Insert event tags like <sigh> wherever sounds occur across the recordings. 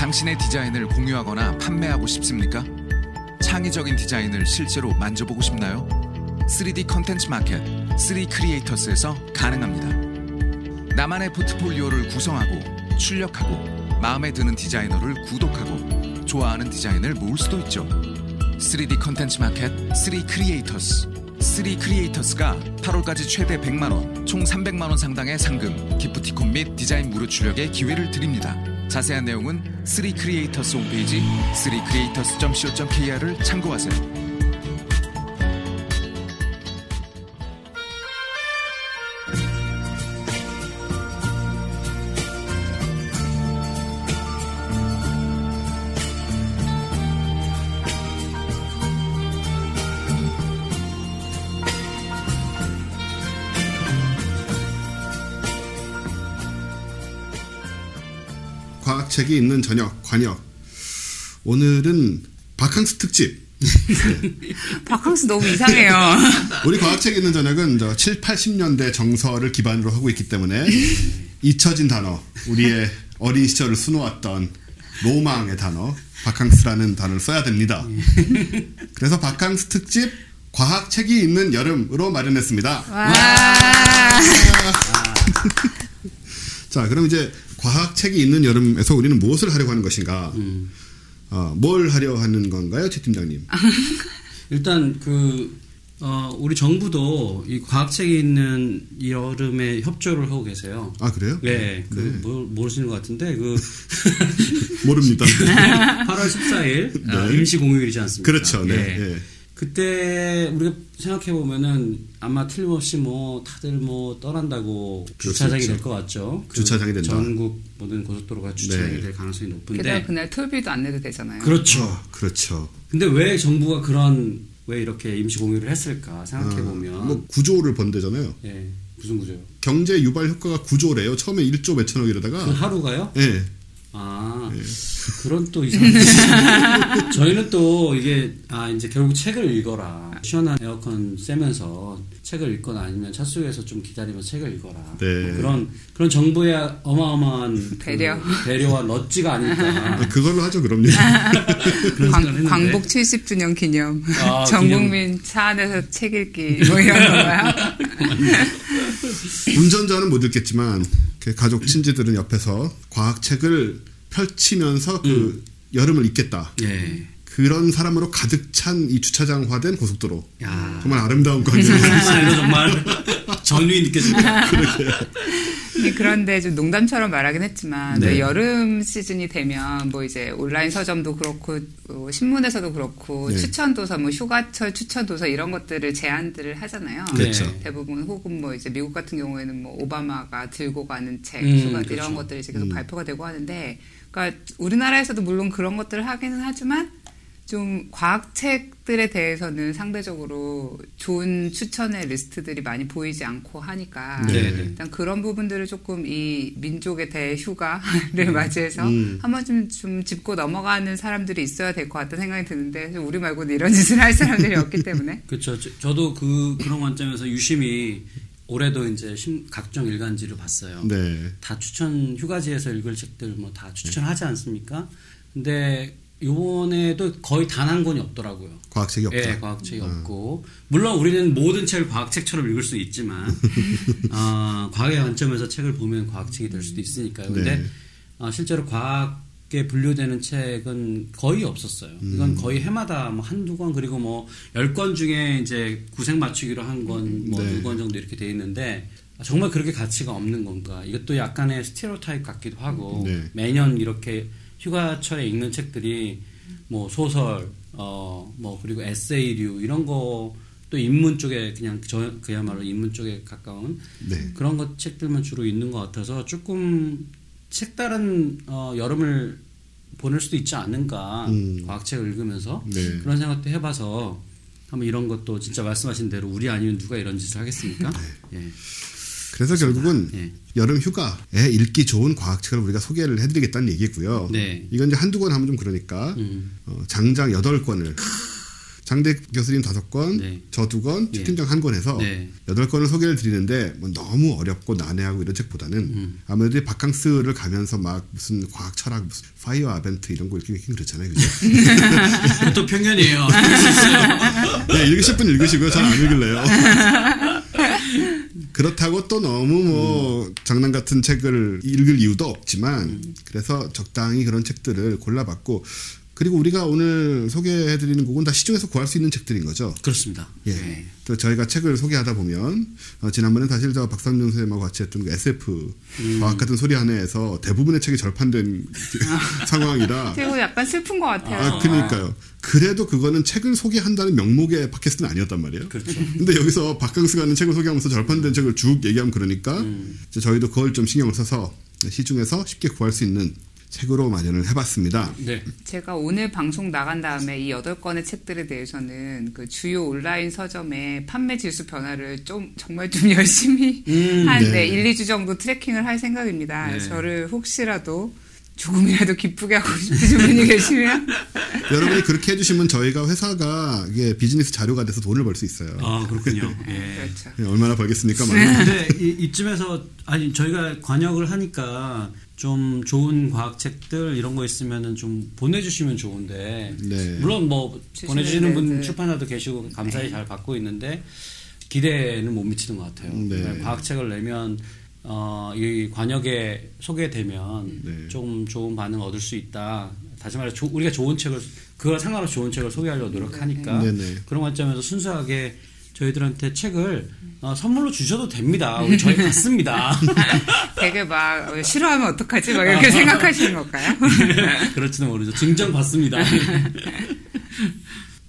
당신의 디자인을 공유하거나 판매하고 싶습니까? 창의적인 디자인을 실제로 만져보고 싶나요? 3D 컨텐츠 마켓 3 크리에이터스에서 가능합니다. 나만의 포트폴리오를 구성하고 출력하고 마음에 드는 디자이너를 구독하고 좋아하는 디자인을 모을 수도 있죠. 3D 컨텐츠 마켓 3 크리에이터스 3 크리에이터스가 8월까지 최대 100만 원, 총 300만 원 상당의 상금, 기프티콘 및 디자인 무료 출력의 기회를 드립니다. 자세한 내용은 3 크리에이터스 홈페이지 3creators.co.kr을 참고하세요. 과학책이 있는 저녁 관역. 오늘은 바캉스 특집. <laughs> 바캉스 너무 이상해요. <laughs> 우리 과학책이 있는 저녁은 저 7, 80년대 정서를 기반으로 하고 있기 때문에 잊혀진 단어, 우리의 어린 시절을 수놓았던 로망의 단어, 바캉스라는 단어를 써야 됩니다. <laughs> 그래서 바캉스 특집 과학책이 있는 여름으로 마련했습니다. 와. 자, 그럼 이제 과학책이 있는 여름에서 우리는 무엇을 하려고 하는 것인가? 어, 뭘 하려 하는 건가요, 최 팀장님? <laughs> 일단 그 어, 우리 정부도 이 과학책이 있는 이 여름에 협조를 하고 계세요. 아, 그래요? 네, 그 모- 모르시는 것 같은데 그 <laughs> 모릅니다. 8월 14일 어, 임시 공휴일이지 않습니까? 그렇죠, 네. 예. 예. 그때 우리가 생각해 보면은 아마 틀림없이 뭐 다들 뭐 떠난다고 수 주차장이 있죠. 될것 같죠. 그 주차장이 된다. 전국 모든 고속도로가 주차장이 네. 될 가능성이 높은데. 게다가 그날 톨비도 안 내도 되잖아요. 그렇죠. 어, 그렇죠. 근데 왜 정부가 그런 왜 이렇게 임시 공휴를 했을까 생각해 보면 뭐 구조를 번대잖아요. 예 무슨 구조요? 경제 유발 효과가 구조래요. 처음에 1조 몇천억 이러다가 그 하루가요? 예. 아 그런 또 이상한 <laughs> 저희는 또 이게 아 이제 결국 책을 읽어라 시원한 에어컨 쐬면서 책을 읽거나 아니면 차 속에서 좀 기다리면서 책을 읽어라 네. 뭐 그런 그런 정부의 어마어마한 배려. 그 배려와 넛지가 아닐까 아, 그걸로 하죠, 그럼요. <laughs> 광, 광복 70주년 기념. 아, 전 기념. <laughs> 국민 차 안에서 책 읽기 뭐 이런 건가요? 운전자는 못 읽겠지만 그 가족 친지들은 옆에서 과학책을 펼치면서 그 여름을 잊겠다. 예. 그런 사람으로 가득 찬 이 주차장화된 고속도로. 야 정말 아름다운 광경이에요. <laughs> 정말 전륜이 느껴집니다. <laughs> 네, 그런데 좀 농담처럼 말하긴 했지만 네. 왜 여름 시즌이 되면 뭐 이제 온라인 서점도 그렇고 뭐 신문에서도 그렇고 네. 추천 도서 뭐 휴가철 추천 도서 이런 것들을 제안들을 하잖아요. 그렇죠. 네. 대부분 혹은 뭐 이제 미국 같은 경우에는 뭐 오바마가 들고 가는 책, 음, 휴가 그렇죠. 이런 것들이 이제 계속 음. 발표가 되고 하는데, 그러니까 우리나라에서도 물론 그런 것들을 하기는 하지만 좀 과학책 들에 대해서는 상대적으로 좋은 추천의 리스트들이 많이 보이지 않고 하니까 네. 일단 그런 부분들을 조금 이 민족의 대휴가를 맞이해서 음. 한번 좀, 좀 짚고 넘어가는 사람들이 있어야 될 것 같다는 생각이 드는데 우리 말고는 이런 짓을 할 사람들이 없기 때문에 <laughs> 그렇죠. 저- 저도 그 그런 관점에서 유심히 올해도 이제 심- 각종 일간지를 봤어요. 네. 다 추천 휴가지에서 읽을 책들 뭐 다 추천하지 않습니까? 근데 요번에도 거의 단 한 권이 없더라고요. 과학책이 없다. 예, 과학책이 없고 물론 우리는 모든 책을 과학책처럼 읽을 수 있지만 <laughs> 어, 과학의 관점에서 책을 보면 과학책이 될 수도 있으니까요. 근데 네. 어, 실제로 과학에 분류되는 책은 거의 없었어요. 이건 거의 해마다 뭐 한두 권 그리고 뭐 열 권 중에 이제 구색 맞추기로 한 권, 뭐 네. 두권 정도 이렇게 돼 있는데 정말 그렇게 가치가 없는 건가? 이것도 약간의 스테레오타입 같기도 하고 네. 매년 이렇게 휴가철에 읽는 책들이 뭐 소설, 어, 뭐 그리고 에세이류 이런 거 또 인문 쪽에 그냥 저 그야말로 인문 쪽에 가까운 네. 그런 것 책들만 주로 있는 것 같아서 조금 색다른 어, 여름을 보낼 수도 있지 않는가 음. 과학책을 읽으면서 네. 그런 생각도 해봐서 한번 이런 것도 진짜 말씀하신 대로 우리 아니면 누가 이런 짓을 하겠습니까? 네. 예. 그래서 결국은 예. 여름 휴가에 읽기 좋은 과학책을 우리가 소개를 해드리겠다는 얘기고요. 네. 이건 이제 한두 권 하면 좀 그러니까 음. 어, 장장 여덟 권을 장대익 교수님 다섯 권, 네. 저 두 권, 예. 최 팀장 한 권 해서 네. 여덟 권을 소개를 드리는데 뭐 너무 어렵고 난해하고 이런 책보다는 음. 아무래도 이 바캉스를 가면서 막 무슨 과학 철학 무슨 파이어아벤트 이런 거 읽기 그렇잖아요, 그죠? <laughs> 그것도 편견이에요. <laughs> 네, 읽으실 분 읽으시고요. 전 안 읽을래요. <laughs> 그렇다고 또 너무 뭐 장난 같은 책을 읽을 이유도 없지만 그래서 적당히 그런 책들을 골라봤고 그리고 우리가 오늘 소개해드리는 곡은 다 시중에서 구할 수 있는 책들인 거죠. 그렇습니다. 예. 네. 또 저희가 책을 소개하다 보면 어, 지난번에 사실 저 박상준 선생님하고 같이 했던 그 SF 과학 같은 소리 하나에서 대부분의 책이 절판된 <laughs> 상황이라 <laughs> 그리고 약간 슬픈 것 같아요. 아, 그러니까요. 그래도 그거는 책을 소개한다는 명목의 팟캐스트는 아니었단 말이에요. 그렇죠. 근데 여기서 박강수가 하는 책을 소개하면서 절판된 책을 쭉 얘기하면 그러니까 음. 저희도 그걸 좀 신경을 써서 시중에서 쉽게 구할 수 있는 책으로 마련을 해봤습니다. 네. 제가 오늘 방송 나간 다음에 이 여덟 권의 책들에 대해서는 그 주요 온라인 서점의 판매 지수 변화를 좀 정말 좀 <laughs> 열심히 음, 한 네. 네. 1, 2주 정도 트래킹을 할 생각입니다. 네. 저를 혹시라도 조금이라도 기쁘게 하고 싶으신 <laughs> 분이 계시면 <laughs> 여러분이 그렇게 해주시면 저희가 회사가 이게 비즈니스 자료가 돼서 돈을 벌 수 있어요. 아 그렇군요. 예. 그렇죠. 네, 얼마나 벌겠습니까? 근데 이, 이쯤에서 아니 저희가 관역을 하니까 좀 좋은 과학 책들 이런 거 있으면은 좀 보내주시면 좋은데 네. 물론 뭐 주시는 보내주시는 분 데들. 출판사도 계시고 감사히 잘 받고 있는데 기대는 못 미치는 것 같아요. 네. 과학 책을 내면 어, 이 관역에 소개되면 네. 좀 좋은 반응 얻을 수 있다. 다시 말해 서 우리가 좋은 책을 그거 상관없이 좋은 책을 소개하려고 노력하니까 네, 네. 그런 관점에서 순수하게 저희들한테 책을 어, 선물로 주셔도 됩니다. 우리 저희 <laughs> 갔습니다. <laughs> 되게 막 어, 싫어하면 어떡하지? 막 이렇게 생각하시는 걸까요? <laughs> 그렇지는 모르죠. 증정 받습니다.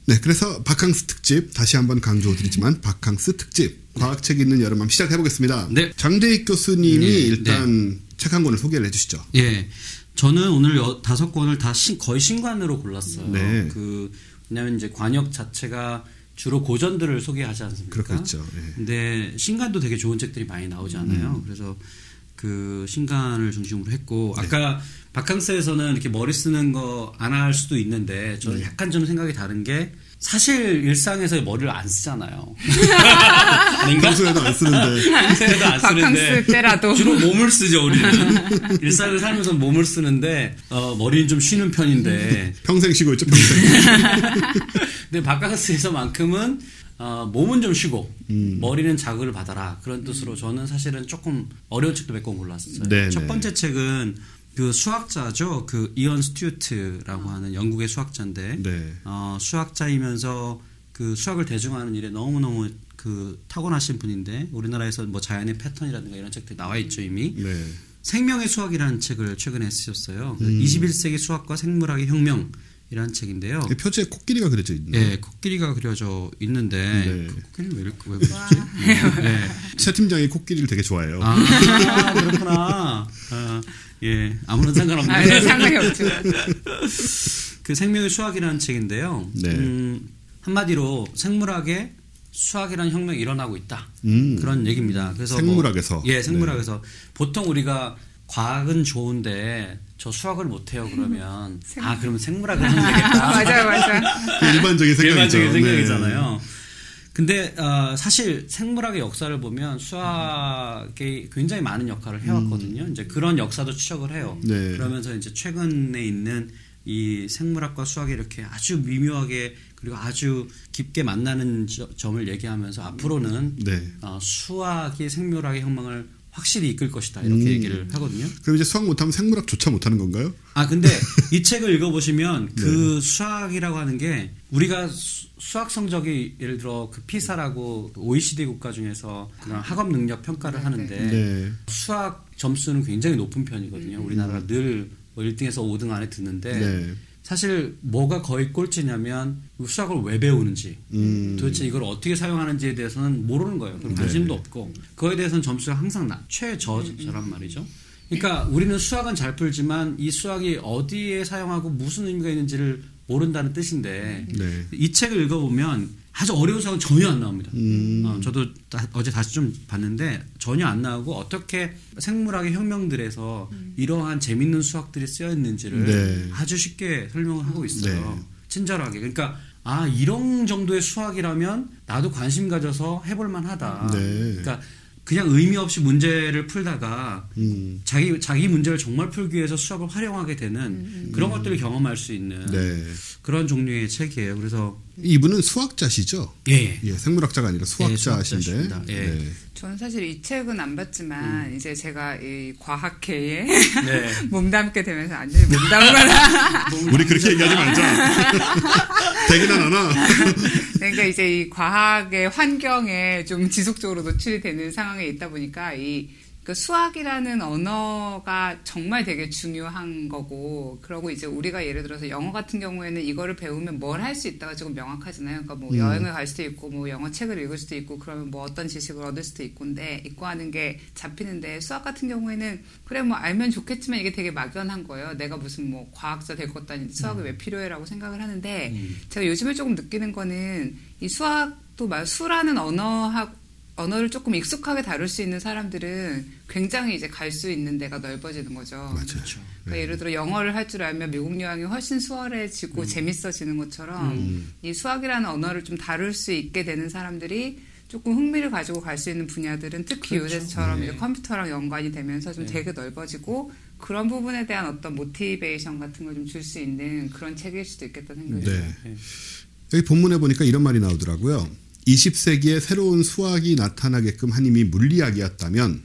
네, 그래서 바캉스 특집 다시 한번 강조드리지만 바캉스 특집 과학책 있는 여름밤 시작해 보겠습니다. 네. 장대익 교수님이 네, 일단 책한 권을 소개를 해주시죠. 예. 저는 오늘 여- 다섯 권을 다 신- 거의 신관으로 골랐어요. 네. 그 왜냐하면 이제 관역 자체가 주로 고전들을 소개하지 않습니까? 그렇고 있죠. 예. 근데 신간도 되게 좋은 책들이 많이 나오지 않아요. 그래서 그 신간을 중심으로 했고 아까 바캉스에서는 이렇게 머리 쓰는 거 안 할 수도 있는데 저는 약간 좀 생각이 다른 게 사실 일상에서 머리를 안 쓰잖아요. <laughs> 아닌가? 평소에도 안 쓰는데 평소에도 안 쓰는데 때라도. <laughs> 주로 몸을 쓰죠 우리는 일상을 살면서 몸을 쓰는데 어, 머리는 좀 쉬는 편인데 <laughs> 평생 쉬고 있죠. 평생. 근데 바캉스에서만큼은 어, 몸은 좀 쉬고 머리는 자극을 받아라 그런 뜻으로 저는 사실은 조금 어려운 책도 몇 권 골랐어요. 네, 첫 네. 번째 책은 그 수학자죠 그 이언 스튜어트라고 하는 영국의 수학자인데 네. 어, 수학자이면서 그 수학을 대중화하는 일에 너무 너무 그 타고나신 분인데 우리나라에서 뭐 자연의 패턴이라든가 이런 책들이 나와 있죠 이미 네. 생명의 수학이라는 책을 최근에 쓰셨어요. 음. 21세기 수학과 생물학의 혁명이라는 책인데요. 이 표지에 코끼리가 그려져 있네요. 예, 코끼리가 그려져 있는데 네. 그 코끼리는 왜 이렇게 왜 그러지? 네. 최 팀장이 코끼리를 되게 좋아해요. 아, 그렇구나. <laughs> 아, 예, 아무런 상관없네요. 아, 네, 상관이 없죠. <laughs> 그 생명의 수학이라는 책인데요. 네. 음, 한마디로 생물학에 수학이라는 혁명이 일어나고 있다. 음. 그런 얘기입니다. 그래서 생물학에서. 뭐, 예, 생물학에서 보통 우리가 과학은 좋은데 저 수학을 못해요 그러면 <laughs> 아 그러면 생물학을 하면 되겠다. 맞아요, 맞아요. 그 일반적인 생각이죠. 일반적인 네. 생각이잖아요. 근데 어, 사실 생물학의 역사를 보면 수학이 굉장히 많은 역할을 해왔거든요. 이제 그런 역사도 추적을 해요. 네. 그러면서 이제 최근에 있는 이 생물학과 수학이 이렇게 아주 미묘하게 그리고 아주 깊게 만나는 저- 점을 얘기하면서 앞으로는 네. 어, 수학이 생물학의 혁명을 확실히 이끌 것이다 이렇게 음. 얘기를 하거든요. 그럼 이제 수학 못하면 생물학조차 못하는 건가요? 아 근데 <laughs> 이 책을 읽어보시면 그 수학이라고 하는 게 우리가 수- 수학 성적이 예를 들어 그 피사라고 OECD 국가 중에서 그런 학업 능력 평가를 하는데 네. 수학 점수는 굉장히 높은 편이거든요. 우리나라가 늘 뭐 1등에서 5등 안에 드는데 네. 사실 뭐가 거의 꼴찌냐면 수학을 왜 배우는지 음. 도대체 이걸 어떻게 사용하는지에 대해서는 모르는 거예요. 그럼 관심도 없고 그거에 대해서는 점수가 항상 나- 최저저란 말이죠. 그러니까 우리는 수학은 잘 풀지만 이 수학이 어디에 사용하고 무슨 의미가 있는지를 모른다는 뜻인데 네. 이 책을 읽어보면 아주 어려운 수학은 전혀 안 나옵니다. 음. 어, 저도 다- 어제 다시 좀 봤는데 전혀 안 나오고 어떻게 생물학의 혁명들에서 이러한 재밌는 수학들이 쓰여 있는지를 네. 아주 쉽게 설명을 하고 있어요. 네. 친절하게. 그러니까 아 이런 정도의 수학이라면 나도 관심 가져서 해볼 만하다. 네. 그러니까 그냥 의미 없이 문제를 풀다가 음. 자기 자기 문제를 정말 풀기 위해서 수학을 활용하게 되는 그런 것들을 경험할 수 있는 네. 그런 종류의 책이에요. 그래서 이분은 수학자시죠? 예. 예, 생물학자가 아니라 수학자신데. 수학자십니다. 예. 네. 저는 사실 이 책은 안 봤지만 이제 제가 이 과학계에 네. <laughs> 몸담게 되면서 완전히 몸담거나 우리 그렇게 얘기하지 말자. 되긴 안 하나. 그러니까 이제 이 과학의 환경에 좀 지속적으로 노출이 되는 상황에 있다 보니까 이 그 수학이라는 언어가 정말 되게 중요한 거고, 그러고 이제 우리가 예를 들어서 영어 같은 경우에는 이거를 배우면 뭘 할 수 있다가 조금 명확하잖아요. 그러니까 뭐 여행을 갈 수도 있고, 뭐 영어 책을 읽을 수도 있고, 그러면 뭐 어떤 지식을 얻을 수도 있고인데, 있고 하는 게 잡히는데, 수학 같은 경우에는 그래 뭐 알면 좋겠지만 이게 되게 막연한 거예요. 내가 무슨 뭐 과학자 될 것도 아닌데 수학이 왜 필요해라고 생각을 하는데, 제가 요즘에 조금 느끼는 거는 이 수학도 말 수라는 언어하고 언어를 조금 익숙하게 다룰 수 있는 사람들은 굉장히 이제 갈 수 있는 데가 넓어지는 거죠. 맞아요. 그러니까 예를 들어 영어를 할 줄 알면 미국 여행이 훨씬 수월해지고 재밌어지는 것처럼 이 수학이라는 언어를 좀 다룰 수 있게 되는 사람들이 조금 흥미를 가지고 갈 수 있는 분야들은 특히 그렇죠. 요새처럼 네. 이제 컴퓨터랑 연관이 되면서 좀 되게 넓어지고 그런 부분에 대한 어떤 모티베이션 같은 걸 좀 줄 수 있는 그런 책일 수도 있겠다 생각이 들어요. 네. 여기 본문에 보니까 이런 말이 나오더라고요. 20세기에 새로운 수학이 나타나게끔 한 힘이 물리학이었다면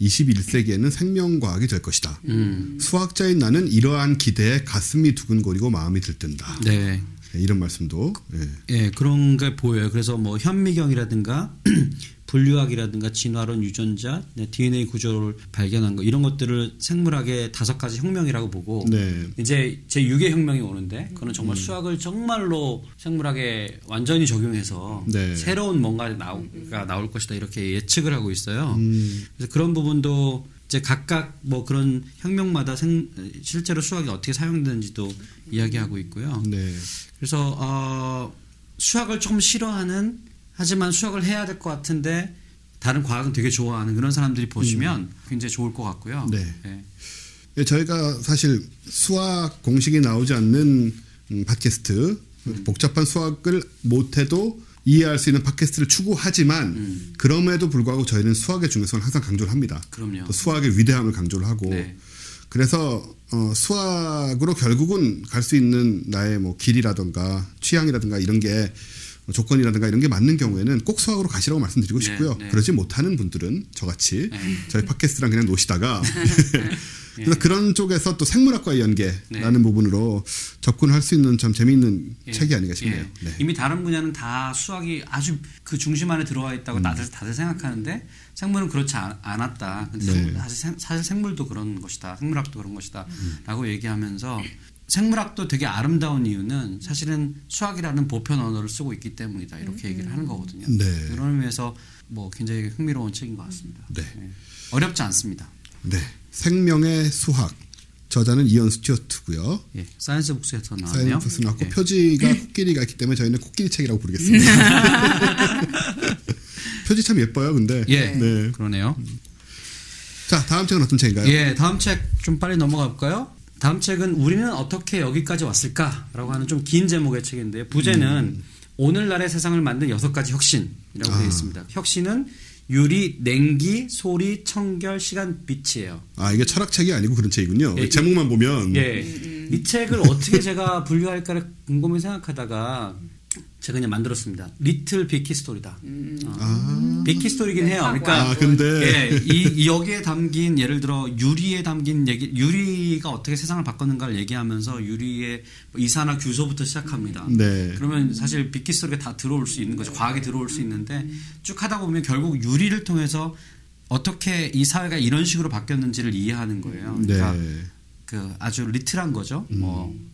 21세기에는 생명과학이 될 것이다. 음. 수학자인 나는 이러한 기대에 가슴이 두근거리고 마음이 들뜬다. 네. 네, 이런 말씀도 예. 예, 그런 게 보여요. 그래서 뭐 현미경이라든가 <clears throat> 분류학이라든가 진화론 유전자, 네, DNA 구조를 발견한 거 이런 것들을 생물학의 다섯 가지 혁명이라고 보고 네. 이제 제 6의 혁명이 오는데 그거는 정말 수학을 정말로 생물학에 완전히 적용해서 네. 새로운 뭔가 나가 나올 것이다 이렇게 예측을 하고 있어요. 음. 그래서 그런 부분도 이제 각각 뭐 그런 혁명마다 생, 실제로 수학이 어떻게 사용되는지도 이야기하고 있고요. 네. 그래서 어, 수학을 좀 싫어하는 하지만 수학을 해야 될 것 같은데 다른 과학은 되게 좋아하는 그런 사람들이 보시면 굉장히 좋을 것 같고요. 네. 예. 예, 저희가 사실 수학 공식이 나오지 않는 음, 팟캐스트 복잡한 수학을 못해도 이해할 수 있는 팟캐스트를 추구하지만 음. 그럼에도 불구하고 저희는 수학의 중요성을 항상 강조를 합니다. 그럼요. 또 수학의 위대함을 강조를 하고 네. 그래서 어, 수학으로 결국은 갈 수 있는 나의 뭐 길이라든가 취향이라든가 이런 게 조건이라든가 이런 게 맞는 경우에는 꼭 수학으로 가시라고 말씀드리고 네, 싶고요. 네. 그러지 못하는 분들은 저같이 네. 저희 팟캐스트랑 그냥 노시다가 <laughs> 그래서 그런 쪽에서 또 생물학과의 연계라는 네. 부분으로 접근할 수 있는 참 재미있는 예. 책이 아닌가 싶네요. 예. 네. 이미 다른 분야는 다 수학이 아주 그 중심 안에 들어와 있다고 음. 다들, 다들 생각하는데 생물은 그렇지 않, 았다 근데 네. 사실, 생, 사실 생물도 그런 것이다. 생물학도 그런 것이다. 라고 얘기하면서 생물학도 되게 아름다운 이유는 사실은 수학이라는 보편 언어를 쓰고 있기 때문이다. 이렇게 얘기를 하는 거거든요. 네. 그런 의미에서 뭐 굉장히 흥미로운 책인 것 같습니다. 네. 예. 어렵지 않습니다. 네. 생명의 수학 저자는 이언 스튜어트고요. 예. 사이언스 북스에서 나왔네요. 사이언스 나왔고 예. 표지가 코끼리가 있기 때문에 저희는 코끼리 책이라고 부르겠습니다. <laughs> 표지 참 예뻐요, 근데. 예. 네. 그러네요. 자, 다음 책은 어떤 책인가요? 예, 다음 책 좀 빨리 넘어가 볼까요? 다음 책은 우리는 어떻게 여기까지 왔을까라고 하는 좀 긴 제목의 책인데 부제는 음. 오늘날의 세상을 만든 여섯 가지 혁신이라고 아. 되어 있습니다. 혁신은 유리, 냉기, 소리, 청결, 시간, 빛이에요. 아, 이게 철학책이 아니고 그런 책이군요. 예, 제목만 보면. 예, 이 책을 어떻게 제가 분류할까를 곰곰이 생각하다가 제가 그냥 만들었습니다. Little Big History다. 어. Big History긴 해요. 그러니까 아, 근데. 예, 이, 이 여기에 담긴 예를 들어 유리에 담긴 얘기, 유리가 어떻게 세상을 바꿨는가를 얘기하면서 유리의 이산화 규소부터 시작합니다. 네. 그러면 사실 Big History가 다 들어올 수 있는 거죠. 과학이 들어올 수 있는데 쭉 하다 보면 결국 유리를 통해서 어떻게 이 사회가 이런 식으로 바뀌었는지를 이해하는 거예요. 그러니까 네. 그 아주 little한 거죠. 음. 뭐 유-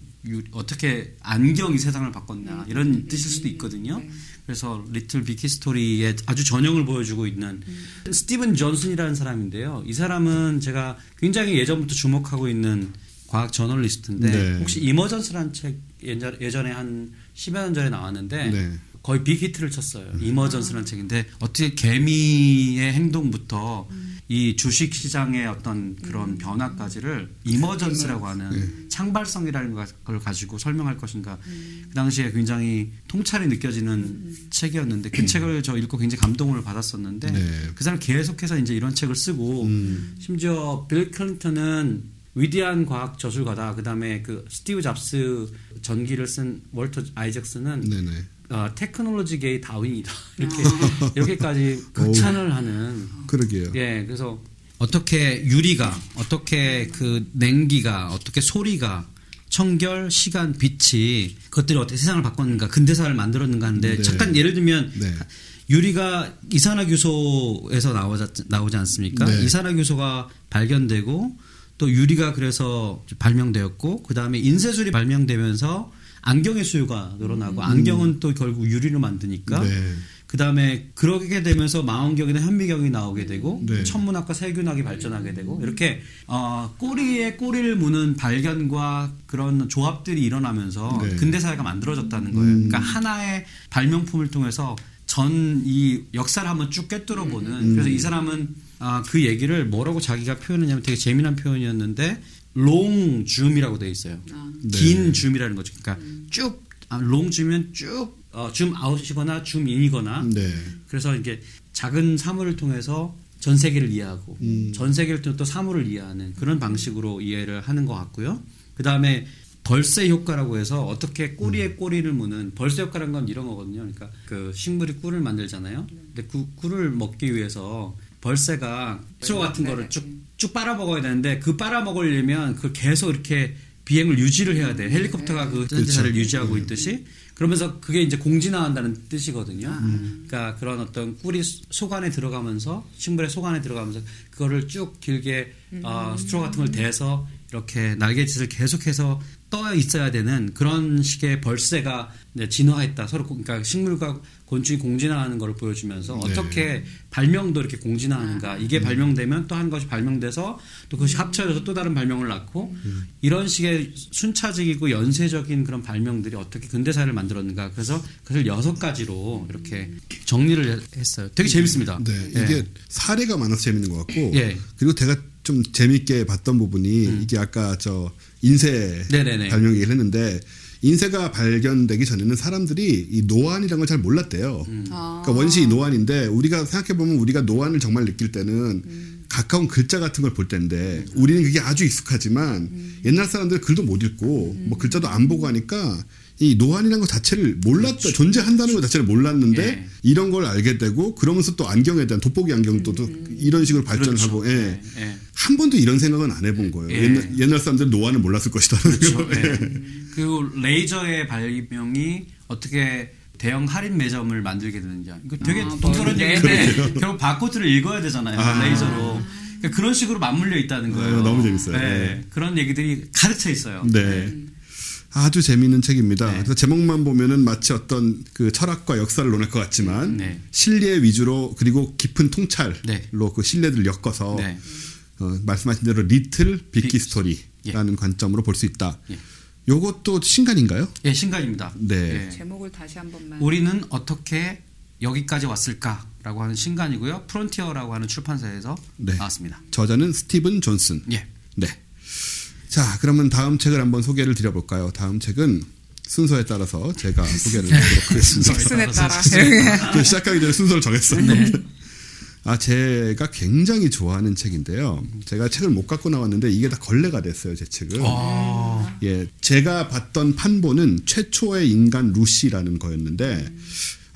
어떻게 안경이 세상을 바꿨나 이런 뜻일 수도 있거든요. 그래서 Little Big History의 아주 전형을 보여주고 있는 스티븐 존슨이라는 사람인데요. 이 사람은 제가 굉장히 예전부터 주목하고 있는 과학 저널리스트인데 네. 혹시 Emergence라는 책 예전, 예전에 한 10여 년 전에 나왔는데 네. 거의 빅히트를 쳤어요. Emergence라는 책인데 어떻게 개미의 행동부터 이 주식 시장의 어떤 그런 음. 변화까지를 emergence라고 하는 네. 창발성이라는 걸 가지고 설명할 것인가. 음. 그 당시에 굉장히 통찰이 느껴지는 책이었는데 그 책을 저 읽고 굉장히 감동을 받았었는데 네. 그 사람 계속해서 이제 이런 책을 쓰고 음. 심지어 빌 클린턴은 위대한 과학 저술가다. 그다음에 그 스티브 잡스 전기를 쓴 월터 아이잭스는 네네. 어, 테크놀로지계의 다윈이다. <laughs> 이렇게 이렇게까지 <laughs> 극찬을 하는 그러게요. 예, 그래서 어떻게 유리가, 어떻게 그 냉기가, 어떻게 소리가, 청결, 시간, 빛이 그것들이 어떻게 세상을 바꿨는가, 근대사를 만들었는가 하는데 네. 잠깐 예를 들면 네. 유리가 이산화규소에서 나오지, 나오지 않습니까? 네. 이산화규소가 발견되고 또 유리가 그래서 발명되었고 그 다음에 인쇄술이 발명되면서 안경의 수요가 늘어나고 안경은 또 결국 유리로 만드니까 음. 네. 그 다음에 그러게 되면서 망원경이나 현미경이 나오게 되고 네. 천문학과 세균학이 발전하게 되고 이렇게 어, 꼬리에 꼬리를 무는 발견과 그런 조합들이 일어나면서 네. 근대 사회가 만들어졌다는 거예요. 음. 그러니까 하나의 발명품을 통해서 전 이 역사를 한번 쭉 꿰뚫어 보는 음. 그래서 이 사람은 아, 그 얘기를 뭐라고 자기가 표현했냐면 되게 재미난 표현이었는데 long zoom이라고 돼 있어요. 네. 긴 줌이라는 거죠. 그러니까 쭉 아, long zoom이면 쭉 어, 줌 아웃이거나 줌 인이거나 네. 그래서 이게 작은 사물을 통해서 전 세계를 이해하고 음. 전 세계를 통해 또 사물을 이해하는 그런 방식으로 이해를 하는 것 같고요. 그 다음에 벌새 효과라고 해서 어떻게 꼬리에 음. 꼬리를 무는 벌새 효과라는 건 이런 거거든요. 그러니까 그 식물이 꿀을 만들잖아요. 근데 그 꿀을 먹기 위해서 벌새가 초 같은 거를 쭉, 쭉 빨아먹어야 되는데 그 빨아먹으려면 그걸 계속 이렇게 비행을 유지를 해야 돼. 헬리콥터가 그 전자를 그렇죠. 유지하고 있듯이. 그러면서 그게 이제 공진화한다는 뜻이거든요. 음. 그러니까 그런 어떤 꿀이 속 안에 들어가면서 식물의 속 안에 들어가면서 그거를 쭉 길게 어, 스트로 같은 걸 대서 이렇게 날개짓을 계속해서 떠 있어야 되는 그런 식의 벌새가 진화했다. 서로 고- 그러니까 식물과 곤충이 공진화하는 걸 보여주면서 네. 어떻게 발명도 이렇게 공진화하는가. 이게 발명되면 또 한 것이 발명돼서 또 그것이 합쳐져서 또 다른 발명을 낳고 이런 식의 순차적이고 연쇄적인 그런 발명들이 어떻게 근대사를 만들었는가. 그래서 그것을 여섯 가지로 이렇게 정리를 했어요. 되게 재밌습니다. 네, 예. 이게 사례가 많아서 재밌는 것 같고 예. 그리고 제가 좀 재밌게 봤던 부분이 이게 아까 저 인쇄 음. 네네네. 발명 얘기를 했는데 인쇄가 발견되기 전에는 사람들이 이 노안이라는 걸 잘 몰랐대요. 음. 아. 그러니까 원시 노안인데 우리가 생각해 보면 우리가 노안을 정말 느낄 때는 가까운 글자 같은 걸 볼 때인데 우리는 그게 아주 익숙하지만 옛날 사람들은 글도 못 읽고 뭐 글자도 안 보고 하니까 이 노안이라는 것 자체를 몰랐다 존재한다는 것 자체를 몰랐는데 그렇죠. 예. 이런 걸 알게 되고 그러면서 또 안경에 대한 돋보기 안경도 또 이런 식으로 발전을 그렇죠. 하고 예. 예, 예. 한 번도 이런 생각은 안 해본 거예요. 예. 옛날, 옛날 사람들은 노안을 몰랐을 것이다. 그렇죠. <laughs> 예. 그리고 레이저의 발명이 어떻게 대형 할인 매점을 만들게 되는지 이거 되게 아, 뭐, 얘기인데. <laughs> 결국 바코드를 읽어야 되잖아요 아. 레이저로 그러니까 그런 식으로 맞물려 있다는 거예요. 아, 너무 재밌어요. 네. 네. 그런 얘기들이 가득 차 있어요. 네. 아주 재미있는 책입니다. 네. 그래서 제목만 보면은 마치 어떤 그 철학과 역사를 논할 것 같지만 네. 실례 위주로 그리고 깊은 통찰로 네. 그 실례들을 엮어서 네. 어, 말씀하신 대로 little big hi- big history라는 관점으로 볼 수 있다. 예. 요것도 신간인가요? 예, 신간입니다. 네. 예. 제목을 다시 한 번만. 우리는 어떻게 여기까지 왔을까라고 하는 신간이고요. 프론티어라고 하는 출판사에서 네. 나왔습니다. 저자는 스티븐 존슨. 예. 네. 자, 그러면 다음 책을 한번 소개를 드려볼까요? 다음 책은 순서에 따라서 제가 소개를 드리도록 하겠습니다. 잭슨에 따라. 또 시작하기 전에 순서를 정했어요. 아, 제가 굉장히 좋아하는 책인데요. 제가 책을 못 갖고 나왔는데 이게 다 걸레가 됐어요, 제 책은. 아. 예, 제가 봤던 판본은 최초의 인간 루시라는 거였는데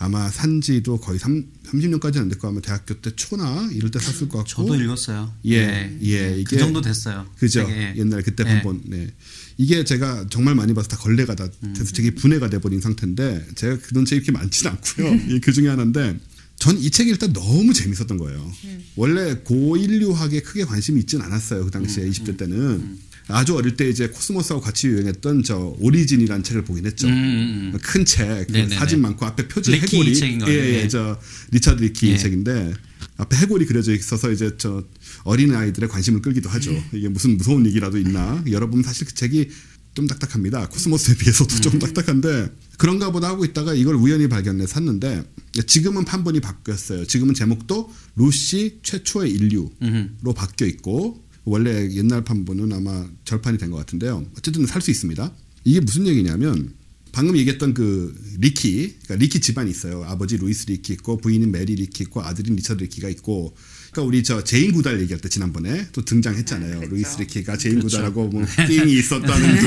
아마 산지도 거의 3, 30년까지는 안 됐고 아마 대학교 때 초나 이럴 때 샀을 것 같고. 저도 읽었어요. 예, 예, 그 이게- 정도 됐어요. 그죠. 되게, 옛날 그때 예. 판본. 네. 이게 제가 정말 많이 봐서 다 걸레가 다 음. 돼서 책이 분해가 돼버린 상태인데 제가 그런 책이 그렇게 많지는 않고요. 그 중에 하나인데 전 이 책이 일단 너무 재밌었던 거예요. 원래 고인류학에 크게 관심이 있진 않았어요. 그 당시에 음, 20대 때는. 아주 어릴 때 이제 코스모스하고 같이 유행했던 저 오리진이라는 책을 보긴 했죠. 음, 음, 음. 큰 책, 그. 사진 많고 앞에 표지 해골이. 예, 예, 예. 저 리차드 리키 예. 책인데 앞에 해골이 그려져 있어서 이제 저 어린 아이들의 관심을 끌기도 하죠. 예. 이게 무슨 무서운 얘기라도 있나? 여러분 사실 그 책이 좀 딱딱합니다. 코스모스에 비해서도 좀 딱딱한데 그런가 보다 하고 있다가 이걸 우연히 발견해 샀는데 지금은 판본이 바뀌었어요. 지금은 제목도 루시 최초의 인류로 바뀌어 있고 원래 옛날 판본은 아마 절판이 된 것 같은데요. 어쨌든 살 수 있습니다. 이게 무슨 얘기냐면 방금 얘기했던 그 리키, 그러니까 리키 집안이 있어요. 아버지 루이스 리키 있고 부인인 메리 리키 있고 아들인 리처드 리키가 있고. 그러니까 우리 저 제인 구달 얘기할 때 지난번에 또 등장했잖아요. 아, 그렇죠. 루이스 리키가 제인 구달하고 뭐 <laughs> thing이 있었다는 둥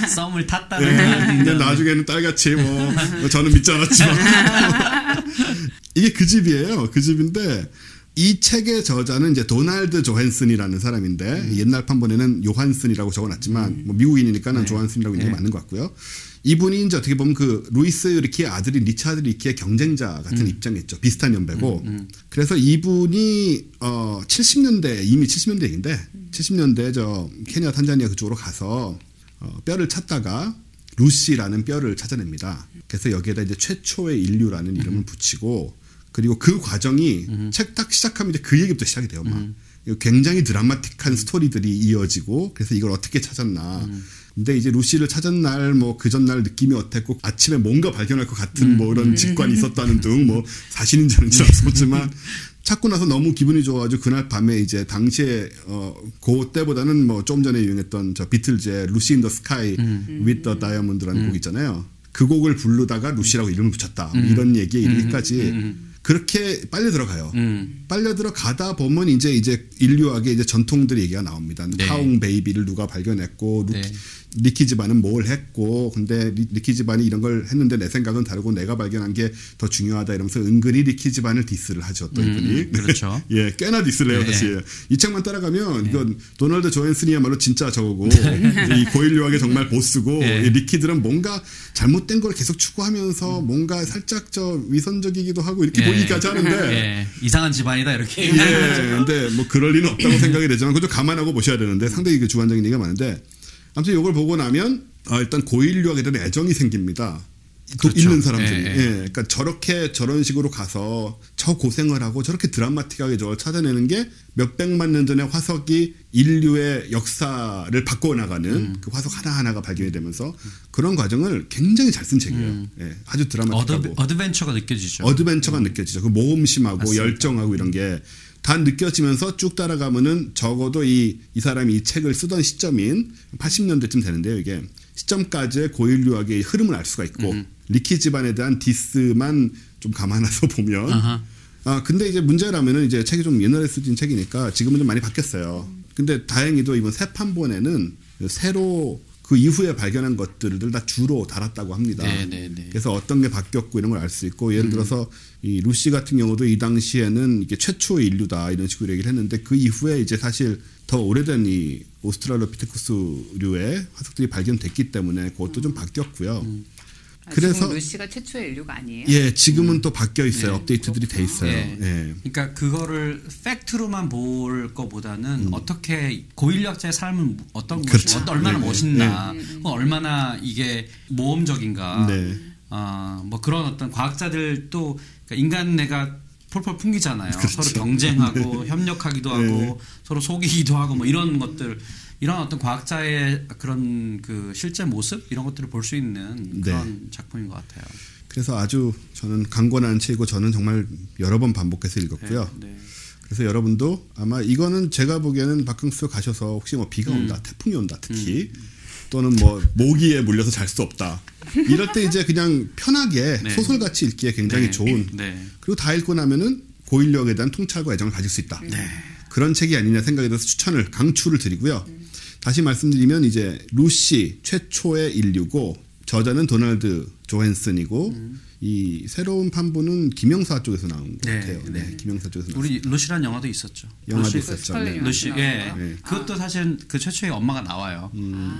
뭐. 썸을 탔다는 네, 근데. 나중에는 딸같이 뭐, 뭐 저는 믿지 않았지만 <laughs> 이게 그 집이에요. 그 집인데 이 책의 저자는 이제 도널드 조헨슨이라는 사람인데 음. 옛날 판본에는 요한슨이라고 적어놨지만 뭐 미국인이니까는 네. 조한슨이라고 있는 게 맞는 것 같고요. 이분이 이제 어떻게 보면 그 루이스 리키의 아들인 리차드 리키의 경쟁자 음. 같은 입장이었죠. 비슷한 연배고. 그래서 이분이 어 70년대 이미 70년대 얘기인데 70년대 저 케냐 탄자니아 그쪽으로 가서 어, 뼈를 찾다가 루시라는 뼈를 찾아냅니다. 그래서 여기에다 이제 최초의 인류라는 이름을 붙이고 그리고 그 과정이 책 딱 시작하면 이제 그 얘기부터 시작이 돼요. 막. 이거 굉장히 드라마틱한 스토리들이 이어지고 그래서 이걸 어떻게 찾았나. 근데 이제 루시를 찾은 날 뭐 그 전날 느낌이 어땠고 아침에 뭔가 발견할 것 같은 뭐 이런 직관이 있었다는 등 뭐 사실인지 아닌지 알수없지만 찾고 나서 너무 기분이 좋아가지고 그날 밤에 이제 당시에 어 그때보다는 뭐 좀 전에 유행했던 저 비틀즈의 Lucy in the sky with the diamond라는 곡 있잖아요. 그 곡을 부르다가 루시라고 이름을 붙였다. 뭐 이런 얘기에 이르기까지 그렇게 빨려 들어가요. 음. 빨려 들어가다 보면 이제 이제 인류학의 이제 전통들 얘기가 나옵니다. 네. 타웅 베이비를 누가 발견했고 루키, 네. 리키 집안은 뭘 했고 근데 리키 집안이 이런 걸 했는데 내 생각은 다르고 내가 발견한 게 더 중요하다 이러면서 은근히 리키 집안을 디스를 하죠 또 이분이 그렇죠. <laughs> 예 꽤나 디스를 해요 네. 사실 이 책만 따라가면 이건 도널드 조앤슨이야말로 진짜 저거고 이 고인류학의 정말 보스고 네. 이 리키들은 뭔가 잘못된 걸 계속 추구하면서 뭔가 살짝 저 위선적이기도 하고 이렇게 예. 보이기까지 하는데 <laughs> 예. 이상한 집안이다 이렇게. 예, 근데 뭐 그럴 리는 없다고 생각이 되지만 그것도 감안하고 보셔야 되는데 상당히 그 주관적인 얘기가 많은데 아무튼 이걸 보고 나면 아, 일단 고인류학에 대한 애정이 생깁니다. 또 그렇죠. 있는 사람들이. 예, 예, 예. 그러니까 저렇게 저런 식으로 가서 저 고생을 하고 저렇게 드라마틱하게 저걸 찾아내는 게 몇백만 년 전에 화석이 인류의 역사를 바꿔나가는 음. 그 화석 하나하나가 발견이 되면서 그런 과정을 굉장히 잘 쓴 책이에요. 예, 아주 드라마틱하고. 음. ad, adventure가 느껴지죠. adventure가 느껴지죠. 그 모험심하고 맞습니다. 열정하고 이런 게 다 느껴지면서 쭉 따라가면은 적어도 이, 이 사람이 이 책을 쓰던 시점인 80년대쯤 되는데요, 이게. 시점까지의 고인류학의 흐름을 알 수가 있고, 음. 리키 집안에 대한 디스만 좀 감안해서 보면. 아하. 아, 근데 이제 문제라면은 이제 책이 좀 옛날에 써진 책이니까 지금은 좀 많이 바뀌었어요. 근데 다행히도 이번 새 판본에는 새로 그 이후에 발견한 것들을 다 주로 달았다고 합니다. 네, 네, 네. 그래서 어떤 게 바뀌었고 이런 걸 알 수 있고 예를 들어서 이 루시 같은 경우도 이 당시에는 이게 최초의 인류다 이런 식으로 얘기를 했는데 그 이후에 이제 사실 더 오래된 이 오스트랄로피테쿠스류의 화석들이 발견됐기 때문에 그것도 좀 바뀌었고요. 아, 그래서- 지금 루시가 최초의 인류가 아니에요? 예, 지금은 또 바뀌어 있어요. 네. 업데이트들이 돼 있어요. 예. 예. 그러니까 그거를 팩트로만 볼 것보다는 음. 어떻게 고인력자의 삶은 어떤 그렇죠. 것이 어떤- 얼마나 네, 네. 멋있나, 어, 얼마나 이게 모험적인가, 네. 아, 뭐 그런 어떤 과학자들도 그러니까 인간 내가 폴폴 풍기잖아요. 그렇죠. 서로 경쟁하고 <laughs> 협력하기도 하고 네. 서로 속이기도 하고 뭐 이런 것들 이런 어떤 과학자의 그런 그 실제 모습 이런 것들을 볼 수 있는 그런 작품인 것 같아요. 그래서 아주 저는 강권한 책이고 저는 정말 여러 번 반복해서 읽었고요. 네, 네. 그래서 여러분도 아마 이거는 제가 보기에는 바캉스 가셔서 혹시 뭐 비가 온다, 태풍이 온다, 특히 또는 뭐 모기에 물려서 잘 수 없다. 이럴 때 이제 그냥 편하게 <laughs> 네. 소설같이 읽기에 굉장히 네. 좋은. 네. 그리고 다 읽고 나면은 고인력에 대한 통찰과 애정을 가질 수 있다. 네. 그런 책이 아니냐 생각이 들어서 추천을 강추를 드리고요. 다시 말씀드리면 이제 루시 최초의 인류고 저자는 도널드 조헨슨이고 이 새로운 판본은 김영사 쪽에서 나온 것 네, 같아요. 네, 네. 김영사 쪽에서 나온 우리 루시라는 영화도 있었죠. 영화도 루시, 있었죠. 네. 루시, 예. 거? 네. 그것도 사실 그 최초의 엄마가 나와요.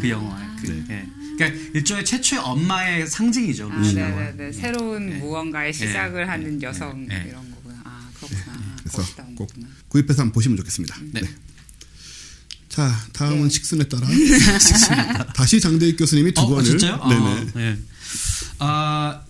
그 영화에. 그, 네. 예. 그러니까 일종의 최초의 엄마의 상징이죠. 아, 루시가. 네네네. 새로운 무언가의 시작을 하는 네. 여성 네. 이런 거구나. 아, 그렇구나. 그래서. 꼭. 구입해서 한번 보시면 좋겠습니다. 네. 자, 다음은 네. 식순에 따라 <laughs> 다시 장대익 교수님이 두 어, 권을 진짜요? 네네. 아, 네. 아,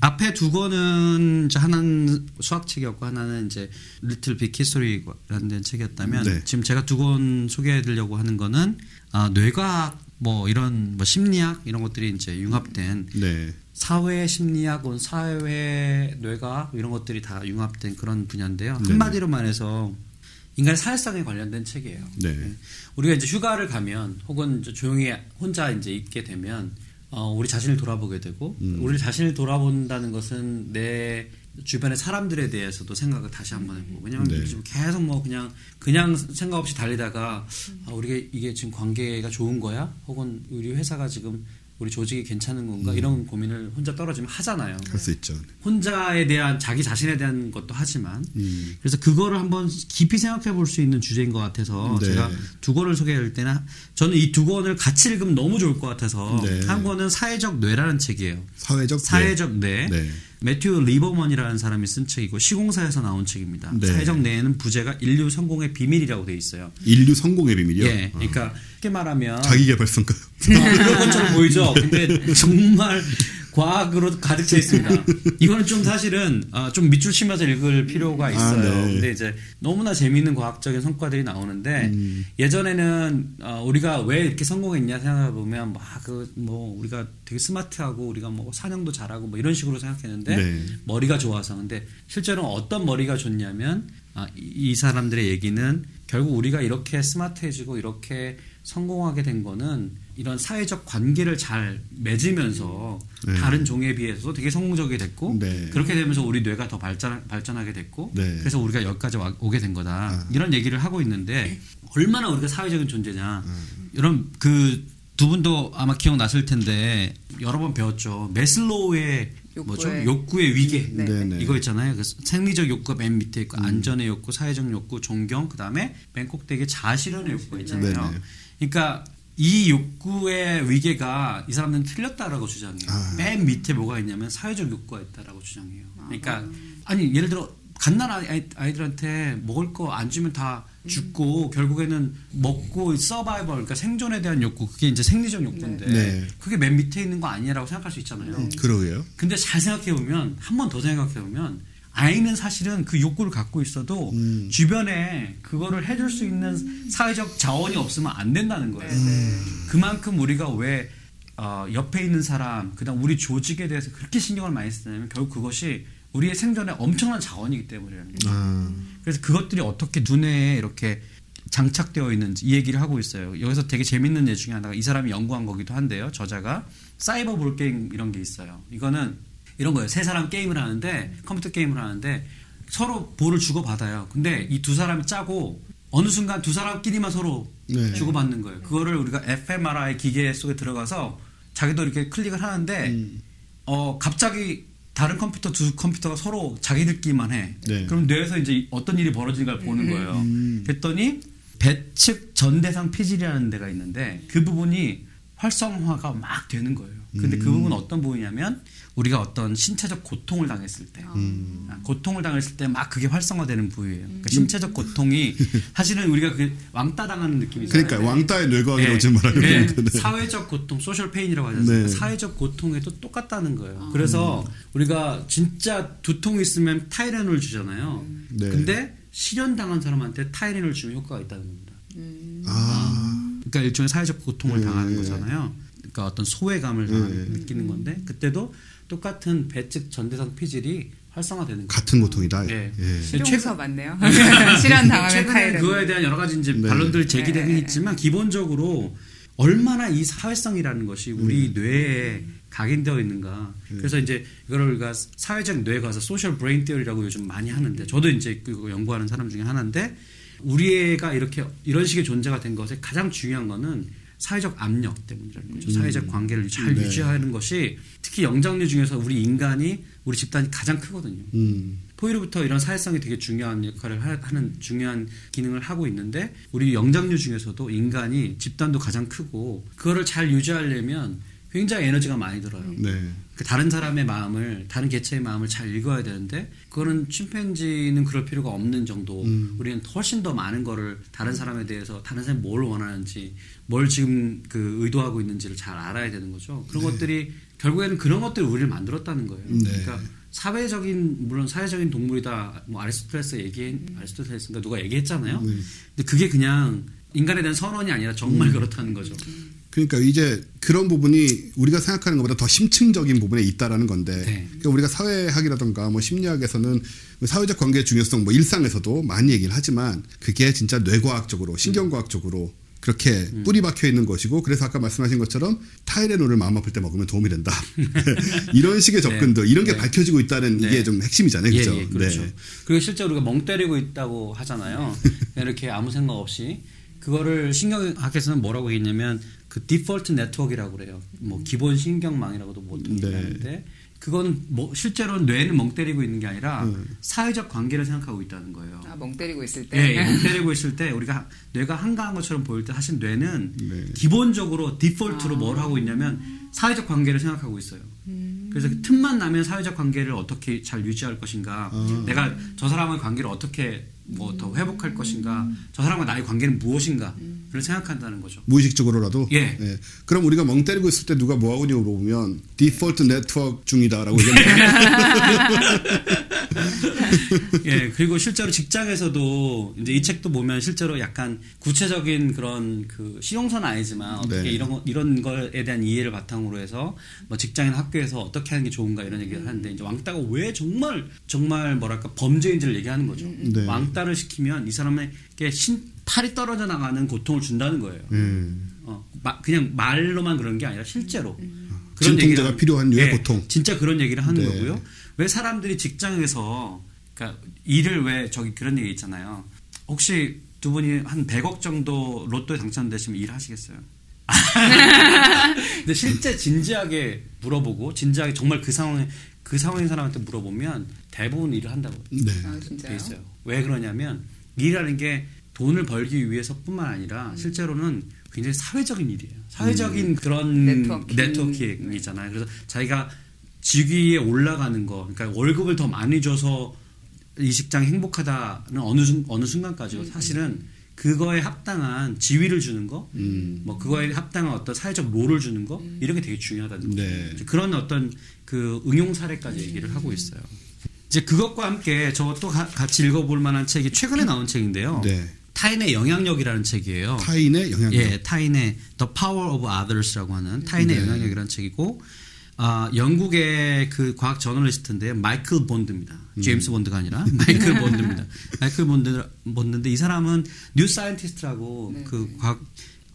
앞에 두 권은 이제 하나는 수학 책이었고 하나는 이제 little big history라는 책이었다면 네. 지금 제가 두 권 소개해 드리려고 하는 거는 아, 뇌과학 뭐 이런 뭐 심리학 이런 것들이 이제 융합된 네. 사회 심리학, 혹은 사회 뇌과학 이런 것들이 다 융합된 그런 분야인데요. 네. 한마디로 말해서 인간의 사회성에 관련된 책이에요. 네. 우리가 이제 휴가를 가면 혹은 조용히 혼자 이제 있게 되면 어, 우리 자신을 돌아보게 되고 음. 우리 자신을 돌아본다는 것은 내 주변의 사람들에 대해서도 생각을 다시 한번 해보고 왜냐면 네. 지금 계속 뭐 그냥 그냥 생각 없이 달리다가 아, 우리가 이게 지금 관계가 좋은 거야 혹은 우리 회사가 지금 우리 조직이 괜찮은 건가 음. 이런 고민을 혼자 떨어지면 하잖아요. 할 수 있죠. 혼자에 대한 자기 자신에 대한 것도 하지만 음. 그래서 그거를 한번 깊이 생각해 볼 수 있는 주제인 것 같아서 네. 제가 두 권을 소개할 때는 저는 이 두 권을 같이 읽으면 너무 좋을 것 같아서 네. 한 권은 사회적 뇌라는 책이에요. 사회적 사회적 뇌. 네. 매튜 리버먼이라는 사람이 쓴 책이고 시공사에서 나온 책입니다. 네. 사회적 뇌에는 부제가 인류 성공의 비밀이라고 돼 있어요. 인류 성공의 비밀이요. 예, 어. 그러니까 쉽게 말하면 자기 개발서인가? <laughs> 그런 것처럼 보이죠. 근데 정말 과학으로 가득 차 있습니다. <laughs> 이거는 좀 사실은 아, 좀 밑줄 치면서 읽을 필요가 있어요. 아, 네. 근데 이제 너무나 재미있는 과학적인 성과들이 나오는데 음. 예전에는 어, 우리가 왜 이렇게 성공했냐 생각해 보면 막그뭐 우리가 되게 스마트하고 우리가 뭐 사냥도 잘하고 뭐 이런 식으로 생각했는데 네. 머리가 좋아서 근데 실제로 어떤 머리가 좋냐면 아, 이, 이 사람들의 얘기는 결국 우리가 이렇게 스마트해지고 이렇게 성공하게 된 거는 이런 사회적 관계를 잘 맺으면서 네. 다른 종에 비해서 되게 성공적이 됐고 네. 그렇게 되면서 우리 뇌가 더 발전 발전하게 됐고 네. 그래서 우리가 여기까지 와- 오게 된 거다 아. 이런 얘기를 하고 있는데 얼마나 우리가 사회적인 존재냐 음. 이런 그 두 분도 아마 기억나실 텐데 여러 번 배웠죠 메슬로우의 뭐죠 욕구의- 위계 네. 네, 네. 이거 있잖아요. 그 생리적 욕구가 맨 밑에 음. 있고 안전의 욕구, 사회적 욕구, 존경, 그다음에 맨 꼭대기에 자아실현의 욕구가 있잖아요. 네, 네. 그러니까 이 욕구의 위계가 이 사람들은 틀렸다라고 주장해요. 아. 맨 밑에 뭐가 있냐면 사회적 욕구가 있다라고 주장해요. 그러니까 아니 예를 들어 갓난 아이, 아이들한테 먹을 거 안 주면 다 죽고 결국에는 먹고 서바이벌 그러니까 생존에 대한 욕구 그게 이제 생리적 욕구인데 네. 그게 맨 밑에 있는 거 아니라고 생각할 수 있잖아요. 그러게요. 근데 잘 생각해 보면 한 번 더 생각해 보면 아이는 사실은 그 욕구를 갖고 있어도 음. 주변에 그거를 해줄 수 있는 사회적 자원이 없으면 안 된다는 거예요. 그만큼 우리가 왜 어, 옆에 있는 사람, 그다음 우리 조직에 대해서 그렇게 신경을 많이 쓰냐면 결국 그것이 우리의 생존에 엄청난 자원이기 때문이라는 거죠. 아, 그래서 그것들이 어떻게 눈에 이렇게 장착되어 있는지 이 얘기를 하고 있어요. 여기서 되게 재밌는 예 중에 하나가 이 사람이 연구한 거기도 한데요. 저자가 사이버 볼 게임 이런 게 있어요. 이거는 이런 거예요. 세 사람 게임을 하는데 컴퓨터 게임을 하는데 서로 볼을 주고 받아요. 근데 이 두 사람이 짜고 어느 순간 두 사람끼리만 서로 네. 주고 받는 거예요. 그거를 우리가 fMRI 기계 속에 들어가서 자기도 이렇게 클릭을 하는데 음. 어 갑자기 다른 컴퓨터 두 컴퓨터가 서로 자기들끼리만 해. 네. 그럼 뇌에서 이제 어떤 일이 벌어지는 걸 보는 거예요. 음. 그랬더니 배측 전대상 피질이라는 데가 있는데 그 부분이 활성화가 막 되는 거예요. 근데 그 음. 부분은 어떤 부분이냐면 우리가 어떤 신체적 고통을 당했을 때, 음. 아, 고통을 당했을 때 막 그게 활성화되는 부위예요. 그러니까 신체적 고통이 <laughs> 사실은 우리가 그 왕따 당하는 느낌이 있어요. 그러니까 왕따의 뇌과학을 예. 어제 말하는 예. 건데. 사회적 고통, social pain이라고 않습니까? 네. 사회적 고통에도 똑같다는 거예요. 그래서 우리가 진짜 두통 있으면 타이레놀 주잖아요. 네. 근데 실연 당한 사람한테 타이레놀 주면 효과가 있다는 겁니다. 아, 그러니까 일종의 사회적 고통을 네. 당하는 거잖아요. 그러니까 어떤 소외감을 당하는, 네. 느끼는 건데 그때도 똑같은 배측 전대상 피질이 활성화되는 거예요. 같은 고통이다. 예. 예. 실용서 맞네요. <laughs> 실연 당하면 최근에 타이레놀. 그거에 대한 여러 가지 이제 네. 반론들이 제기되긴 네. 있지만 기본적으로 얼마나 이 사회성이라는 것이 우리 뇌에 각인되어 있는가. 그래서 이제 이거를 우리가 사회적 뇌 가설 social brain theory라고 요즘 많이 하는데 저도 이제 그거 연구하는 사람 중에 하나인데 우리 뇌가 이렇게 이런 식의 존재가 된 것에 가장 중요한 거는 사회적 압력 때문이라는 거죠. 사회적 관계를 잘 네. 유지하는 것이 특히 영장류 중에서 우리 인간이 우리 집단이 가장 크거든요. 음. 포유류부터 이런 사회성이 되게 중요한 역할을 하- 하는 중요한 기능을 하고 있는데 우리 영장류 중에서도 인간이 집단도 가장 크고 그거를 잘 유지하려면 굉장히 에너지가 많이 들어요. 네. 그 다른 사람의 마음을 다른 개체의 마음을 잘 읽어야 되는데 그거는 침팬지는 그럴 필요가 없는 정도 음. 우리는 훨씬 더 많은 거를 다른 사람에 대해서 다른 사람이 뭘 원하는지 뭘 지금 그 의도하고 있는지를 잘 알아야 되는 거죠 그런 것들이 결국에는 그런 것들이 우리를 만들었다는 거예요 네. 그러니까 사회적인 물론 사회적인 동물이다 뭐 아리스토텔레스 얘기 아리스토텔레스인가 누가 얘기했잖아요 네. 근데 그게 그냥 인간에 대한 선언이 아니라 정말 그렇다는 거죠 그러니까 이제 그런 부분이 우리가 생각하는 것보다 더 심층적인 부분에 있다라는 건데 네. 그러니까 우리가 사회학이라던가 뭐 심리학에서는 사회적 관계의 중요성 뭐 일상에서도 많이 얘기를 하지만 그게 진짜 뇌과학적으로 신경과학적으로 그렇게 음. 뿌리 박혀 있는 것이고 그래서 아까 말씀하신 것처럼 타이레놀을 마음 아플 때 먹으면 도움이 된다 <laughs> <laughs> 이런 식의 접근들 이런 게 네. 밝혀지고 있다는 네. 이게 좀 핵심이잖아요 예, 그죠 예, 그렇죠. 네. 그리고 실제 우리가 멍 때리고 있다고 하잖아요. <laughs> 이렇게 아무 생각 없이 그거를 신경학에서는 뭐라고 했냐면 그 디폴트 네트워크라고 그래요. 뭐 기본 신경망이라고도 보통 네. 얘기하는데 그건 뭐 실제로 뇌는 멍 때리고 있는 게 아니라 음. 사회적 관계를 생각하고 있다는 거예요. 아, 멍 때리고 있을 예, 때. 예, 멍 때리고 있을 때 우리가 뇌가 한가한 것처럼 보일 때 사실 뇌는 네. 기본적으로 디폴트로 뭘 하고 있냐면 사회적 관계를 생각하고 있어요. 그래서 그 틈만 나면 사회적 관계를 어떻게 잘 유지할 것인가, 내가 저 사람과의 관계를 어떻게 뭐 더 회복할 것인가, 저 사람과 나의 관계는 무엇인가를 생각한다는 거죠. 무의식적으로라도 예. 그럼 우리가 멍 때리고 있을 때 누가 뭐 하고 있냐고 물어보면 디폴트 네트워크 중이다라고 얘기합니다. <laughs> <laughs> 예, 그리고 실제로 직장에서도 이제 이 책도 보면 실제로 약간 구체적인 그런 그 실용서는 아니지만 어떻게 네. 이런 거, 이런 거에 대한 이해를 바탕으로 해서 뭐 직장이나 학교에서 어떻게 하는 게 좋은가 이런 얘기를 하는데 이제 왕따가 왜 정말 정말 뭐랄까 범죄인지를 얘기하는 거죠. 네. 왕따를 시키면 이 사람에게 신 팔이 떨어져 나가는 고통을 준다는 거예요. 음. 어, 마- 그냥 말로만 그런 게 아니라 실제로 진통제가 얘기를- 필요한 류의 예, 고통. 진짜 그런 얘기를 하는 네. 거고요. 왜 사람들이 직장에서 그러니까 일을 왜 저기 그런 얘기 있잖아요. 혹시 두 분이 한 100억 정도 로또에 당첨되시면 일하시겠어요? <laughs> 근데 실제 진지하게 물어보고 진지하게 정말 그 상황에 그 상황인 사람한테 물어보면 대부분 일을 한다고 네. 아, 돼 진짜요? 있어요. 왜 그러냐면 일이라는 게 돈을 벌기 위해서뿐만 아니라 실제로는 굉장히 사회적인 일이에요. 사회적인 그런 네트워킹. 네트워킹이잖아요. 그래서 자기가 직위에 올라가는 거, 그러니까 월급을 더 많이 줘서 이 직장이 행복하다는 어느 순, 어느 순간까지요. 사실은 그거에 합당한 지위를 주는 거, 뭐 그거에 합당한 어떤 사회적 롤을 주는 거 이런 게 되게 중요하다는 거죠. 네. 그런 어떤 그 응용 사례까지 얘기를 하고 있어요. 이제 그것과 함께 저 또 같이 읽어볼 만한 책이 최근에 나온 책인데요. 네. 타인의 영향력이라는 책이에요. 타인의 영향력. 예, 타인의 The Power of Others라고 하는 타인의 네. 영향력이라는 책이고 아, 영국의 그 과학 저널리스트인데 마이클 본드입니다. 음. 제임스 본드가 아니라 <laughs> 마이클 본드입니다. 마이클 본드 본드인데 이 사람은 뉴 사이언티스트라고 네. 그 과학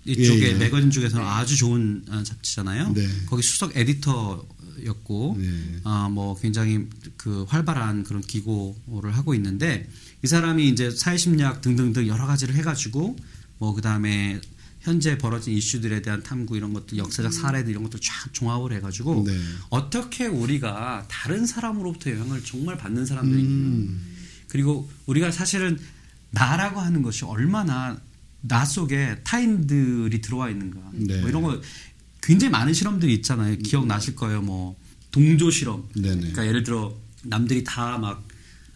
이쪽에 예, 예. 매거진 중에서는 아주 좋은 어, 잡지잖아요. 네. 거기 수석 에디터였고 네. 아, 뭐 굉장히 그 활발한 그런 기고를 하고 있는데 이 사람이 이제 사회심리학 등등등 여러 가지를 해가지고 뭐 그다음에 현재 벌어진 이슈들에 대한 탐구 이런 것들 역사적 사례들 이런 것들 쫙 종합을 해가지고 네. 어떻게 우리가 다른 사람으로부터 영향을 정말 받는 사람들이 음. 그리고 우리가 사실은 나라고 하는 것이 얼마나 나 속에 타인들이 들어와 있는가 네. 뭐 이런 거 굉장히 많은 실험들이 있잖아요 기억나실 거예요 뭐 동조 실험 네네. 그러니까 예를 들어 남들이 다 막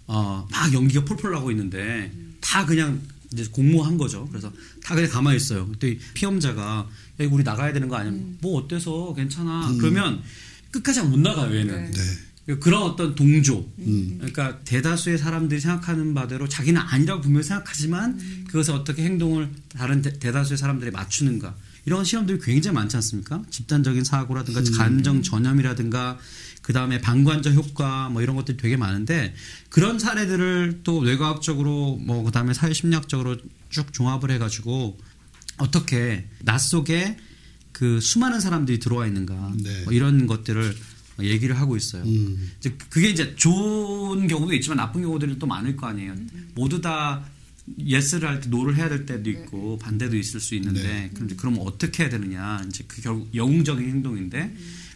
어, 막 연기가 폴폴 나고 있는데 다 그냥 이제 공모한 거죠. 그래서 다 그냥 가만히 있어요. 그때 피험자가 야, 우리 나가야 되는 거 아니야? 뭐 어때서 괜찮아. 그러면 끝까지 못 나가요, 얘는. 네. 그런 어떤 동조. 음. 그러니까 대다수의 사람들이 생각하는 바대로 자기는 아니라고 분명히 생각하지만 그것을 어떻게 행동을 다른 대, 대다수의 사람들이 맞추는가. 이런 실험들이 굉장히 많지 않습니까? 집단적인 사고라든가 감정 전염이라든가 그 다음에 방관적 효과 뭐 이런 것들이 되게 많은데 그런 사례들을 또 뇌과학적으로 뭐 그 다음에 사회심리학적으로 쭉 종합을 해가지고 어떻게 나 속에 그 수많은 사람들이 들어와 있는가 네. 뭐 이런 것들을 얘기를 하고 있어요. 음. 이제 그게 이제 좋은 경우도 있지만 나쁜 경우들이 또 많을 거 아니에요. 모두 다 yes를 할 때 no를 해야 될 때도 있고 반대도 있을 수 있는데 네. 그럼 그럼 어떻게 해야 되느냐 이제 그 결국 영웅적인 행동인데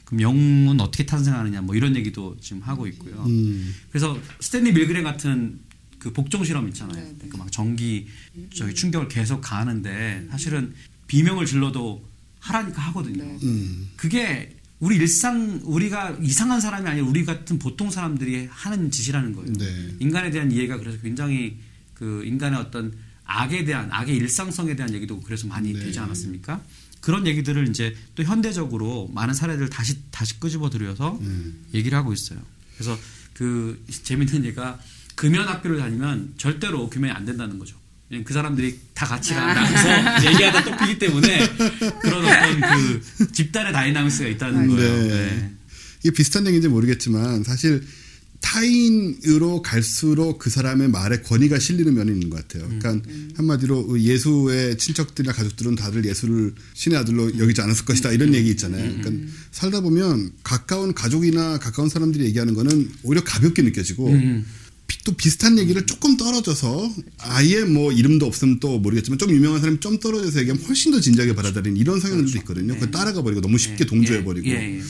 그럼 영웅은 어떻게 탄생하느냐 뭐 이런 얘기도 지금 하고 있고요. 음. 그래서 스탠리 밀그램 같은 그 복종 실험 있잖아요. 네, 네. 그막 전기 저기 충격을 계속 가하는데 사실은 비명을 질러도 하라니까 하거든요. 네. 음. 그게 우리 일상 우리가 이상한 사람이 아니라 우리 같은 보통 사람들이 하는 짓이라는 거예요. 네. 인간에 대한 이해가 그래서 굉장히 그 인간의 어떤 악에 대한 악의 일상성에 대한 얘기도 그래서 많이 네. 되지 않았습니까? 그런 얘기들을 이제 또 현대적으로 많은 사례들 다시 다시 끄집어 들여서 음. 얘기를 하고 있어요. 그래서 그 재밌는 얘기가 금연 학교를 다니면 절대로 금연이 안 된다는 거죠. 그 사람들이 다 같이 나가서 얘기하다 또 피기 때문에 그런 어떤 그 집단의 dynamics가 있다는 거예요. 네. 이게 비슷한 얘기인지 모르겠지만 사실 타인으로 갈수록 그 사람의 말에 권위가 실리는 면이 있는 것 같아요. 그러니까 음. 한마디로 예수의 친척들이나 가족들은 다들 예수를 신의 아들로 여기지 않았을 것이다 이런 얘기 있잖아요. 그러니까 살다 보면 가까운 가족이나 가까운 사람들이 얘기하는 거는 오히려 가볍게 느껴지고 또 비슷한 얘기를 조금 떨어져서 아예 뭐 이름도 없으면 또 모르겠지만 좀 유명한 사람이 좀 떨어져서 얘기하면 훨씬 더 진지하게 받아들이는 이런 성향들도 그렇죠. 있거든요. 네. 그 따라가 버리고 너무 쉽게 네. 동조해 버리고 예.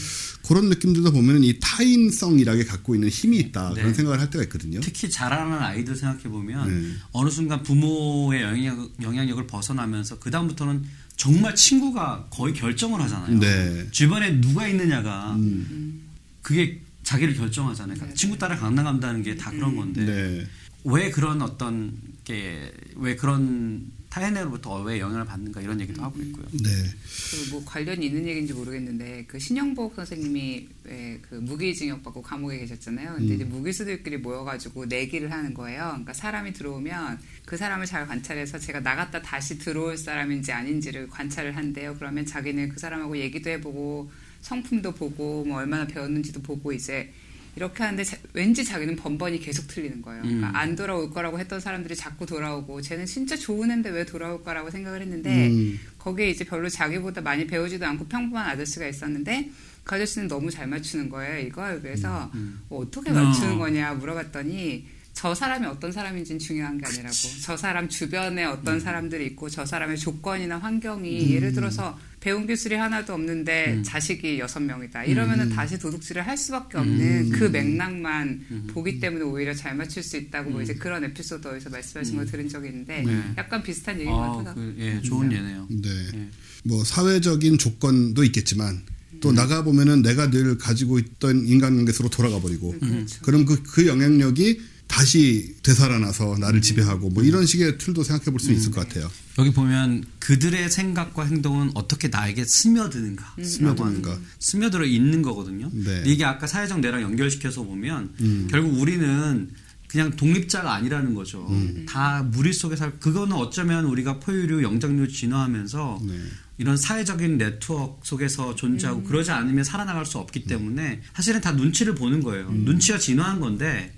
예. 그런 느낌들도 보면은 이 타인성이라게 갖고 있는 힘이 있다 네. 그런 생각을 할 때가 있거든요. 특히 자라는 아이들 생각해 보면 네. 어느 순간 부모의 영향, 영향력 을 벗어나면서 그 다음부터는 정말 친구가 거의 결정을 하잖아요. 네. 주변에 누가 있느냐가 음. 그게 자기를 결정하잖아요. 그러니까 친구 따라 강남 간다는 게 다 그런 건데 네. 왜 그런 어떤 게 왜 그런 타인으로부터 왜 영향을 받는가 이런 얘기도 하고 있고요. 네. 그 뭐 관련이 있는 얘기인지 모르겠는데 그 신영복 선생님이 왜그 무기징역 받고 감옥에 계셨잖아요. 근데 음. 이제 무기수들끼리 모여가지고 내기를 하는 거예요. 그러니까 사람이 들어오면 그 사람을 잘 관찰해서 제가 나갔다 다시 들어올 사람인지 아닌지를 관찰을 한대요. 그러면 자기는 그 사람하고 얘기도 해보고 성품도 보고 뭐 얼마나 배웠는지도 보고 이제 이렇게 하는데 자, 왠지 자기는 번번이 계속 틀리는 거예요. 그러니까 음. 안 돌아올 거라고 했던 사람들이 자꾸 돌아오고 쟤는 진짜 좋은 애인데 왜 돌아올까라고 생각을 했는데 음. 거기에 이제 별로 자기보다 많이 배우지도 않고 평범한 아저씨가 있었는데 그 아저씨는 너무 잘 맞추는 거예요. 이걸 그래서 음. 음. 뭐 어떻게 맞추는 어. 거냐 물어봤더니 저 사람이 어떤 사람인지는 중요한 게 아니라고 저 사람 주변에 어떤 음. 사람들이 있고 저 사람의 조건이나 환경이 음. 예를 들어서 배운 기술이 하나도 없는데 음. 자식이 여섯 명이다 이러면은 음. 다시 도둑질을 할 수밖에 없는 음. 그 맥락만 음. 보기 때문에 오히려 잘 맞출 수 있다고 뭐 이제 그런 에피소드에서 말씀하신 걸 들은 적이 있는데 네. 약간 비슷한 얘기인 것 같아요. 그, 예, 좋은 예네요. 네. 네. 뭐 사회적인 조건도 있겠지만 또 음. 나가 보면은 내가 늘 가지고 있던 인간관계 속으로 돌아가 버리고 음, 그렇죠. 그럼 그, 그 영향력이 다시 되살아나서 나를 지배하고 뭐 이런 식의 tool도 생각해 볼 수 있을 것 같아요. 여기 보면 그들의 생각과 행동은 어떻게 나에게 스며드는가, 음. 스며드는가, 스며들어 있는 거거든요. 네. 이게 아까 사회적 뇌랑 연결시켜서 보면 음. 결국 우리는 그냥 독립자가 아니라는 거죠. 음. 다 무리 속에 살. 그거는 어쩌면 우리가 포유류, 영장류 진화하면서 네. 이런 사회적인 네트워크 속에서 존재하고 음. 그러지 않으면 살아나갈 수 없기 때문에 사실은 다 눈치를 보는 거예요. 음. 눈치가 진화한 건데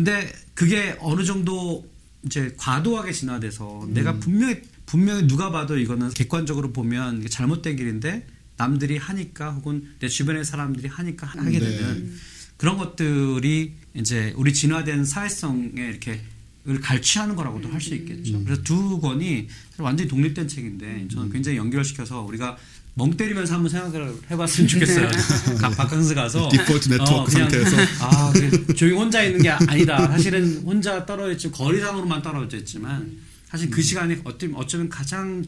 근데 그게 어느 정도 이제 과도하게 진화돼서 음. 내가 분명히 분명히 누가 봐도 이거는 객관적으로 보면 잘못된 길인데 남들이 하니까 혹은 내 주변의 사람들이 하니까 하게 네. 되는 그런 것들이 이제 우리 진화된 사회성에 이렇게 을 갈취하는 거라고도 할수 있겠죠. 음. 그래서 두 권이 완전히 독립된 책인데 저는 굉장히 연결시켜서 우리가 멍 때리면서 한번 생각을 해봤으면 좋겠어요. 바캉스 가서. 디폴트 네트워크 어, 상태에서. <laughs> 아 조용히 혼자 있는 게 아니다. 사실은 혼자 떨어져 있지 거리상으로만 떨어져 있지만 사실 그 시간이 어쩌면, 어쩌면 가장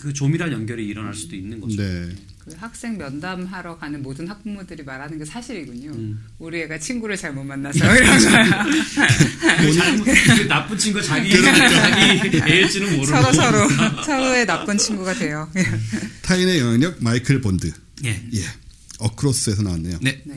그 조밀한 연결이 일어날 수도 있는 거죠. 네. 그 학생 면담하러 가는 모든 학부모들이 말하는 게 사실이군요. 음. 우리 애가 친구를 잘못 만나서 <laughs> 이런 거야. 그그 나쁜 친구 자기 자기 얘일지는 모르고 서로 서로 서로의 나쁜 친구가 돼요. 타인의 영향력 마이클 본드. 예. 예. 어크로스에서 나왔네요. 네. 네.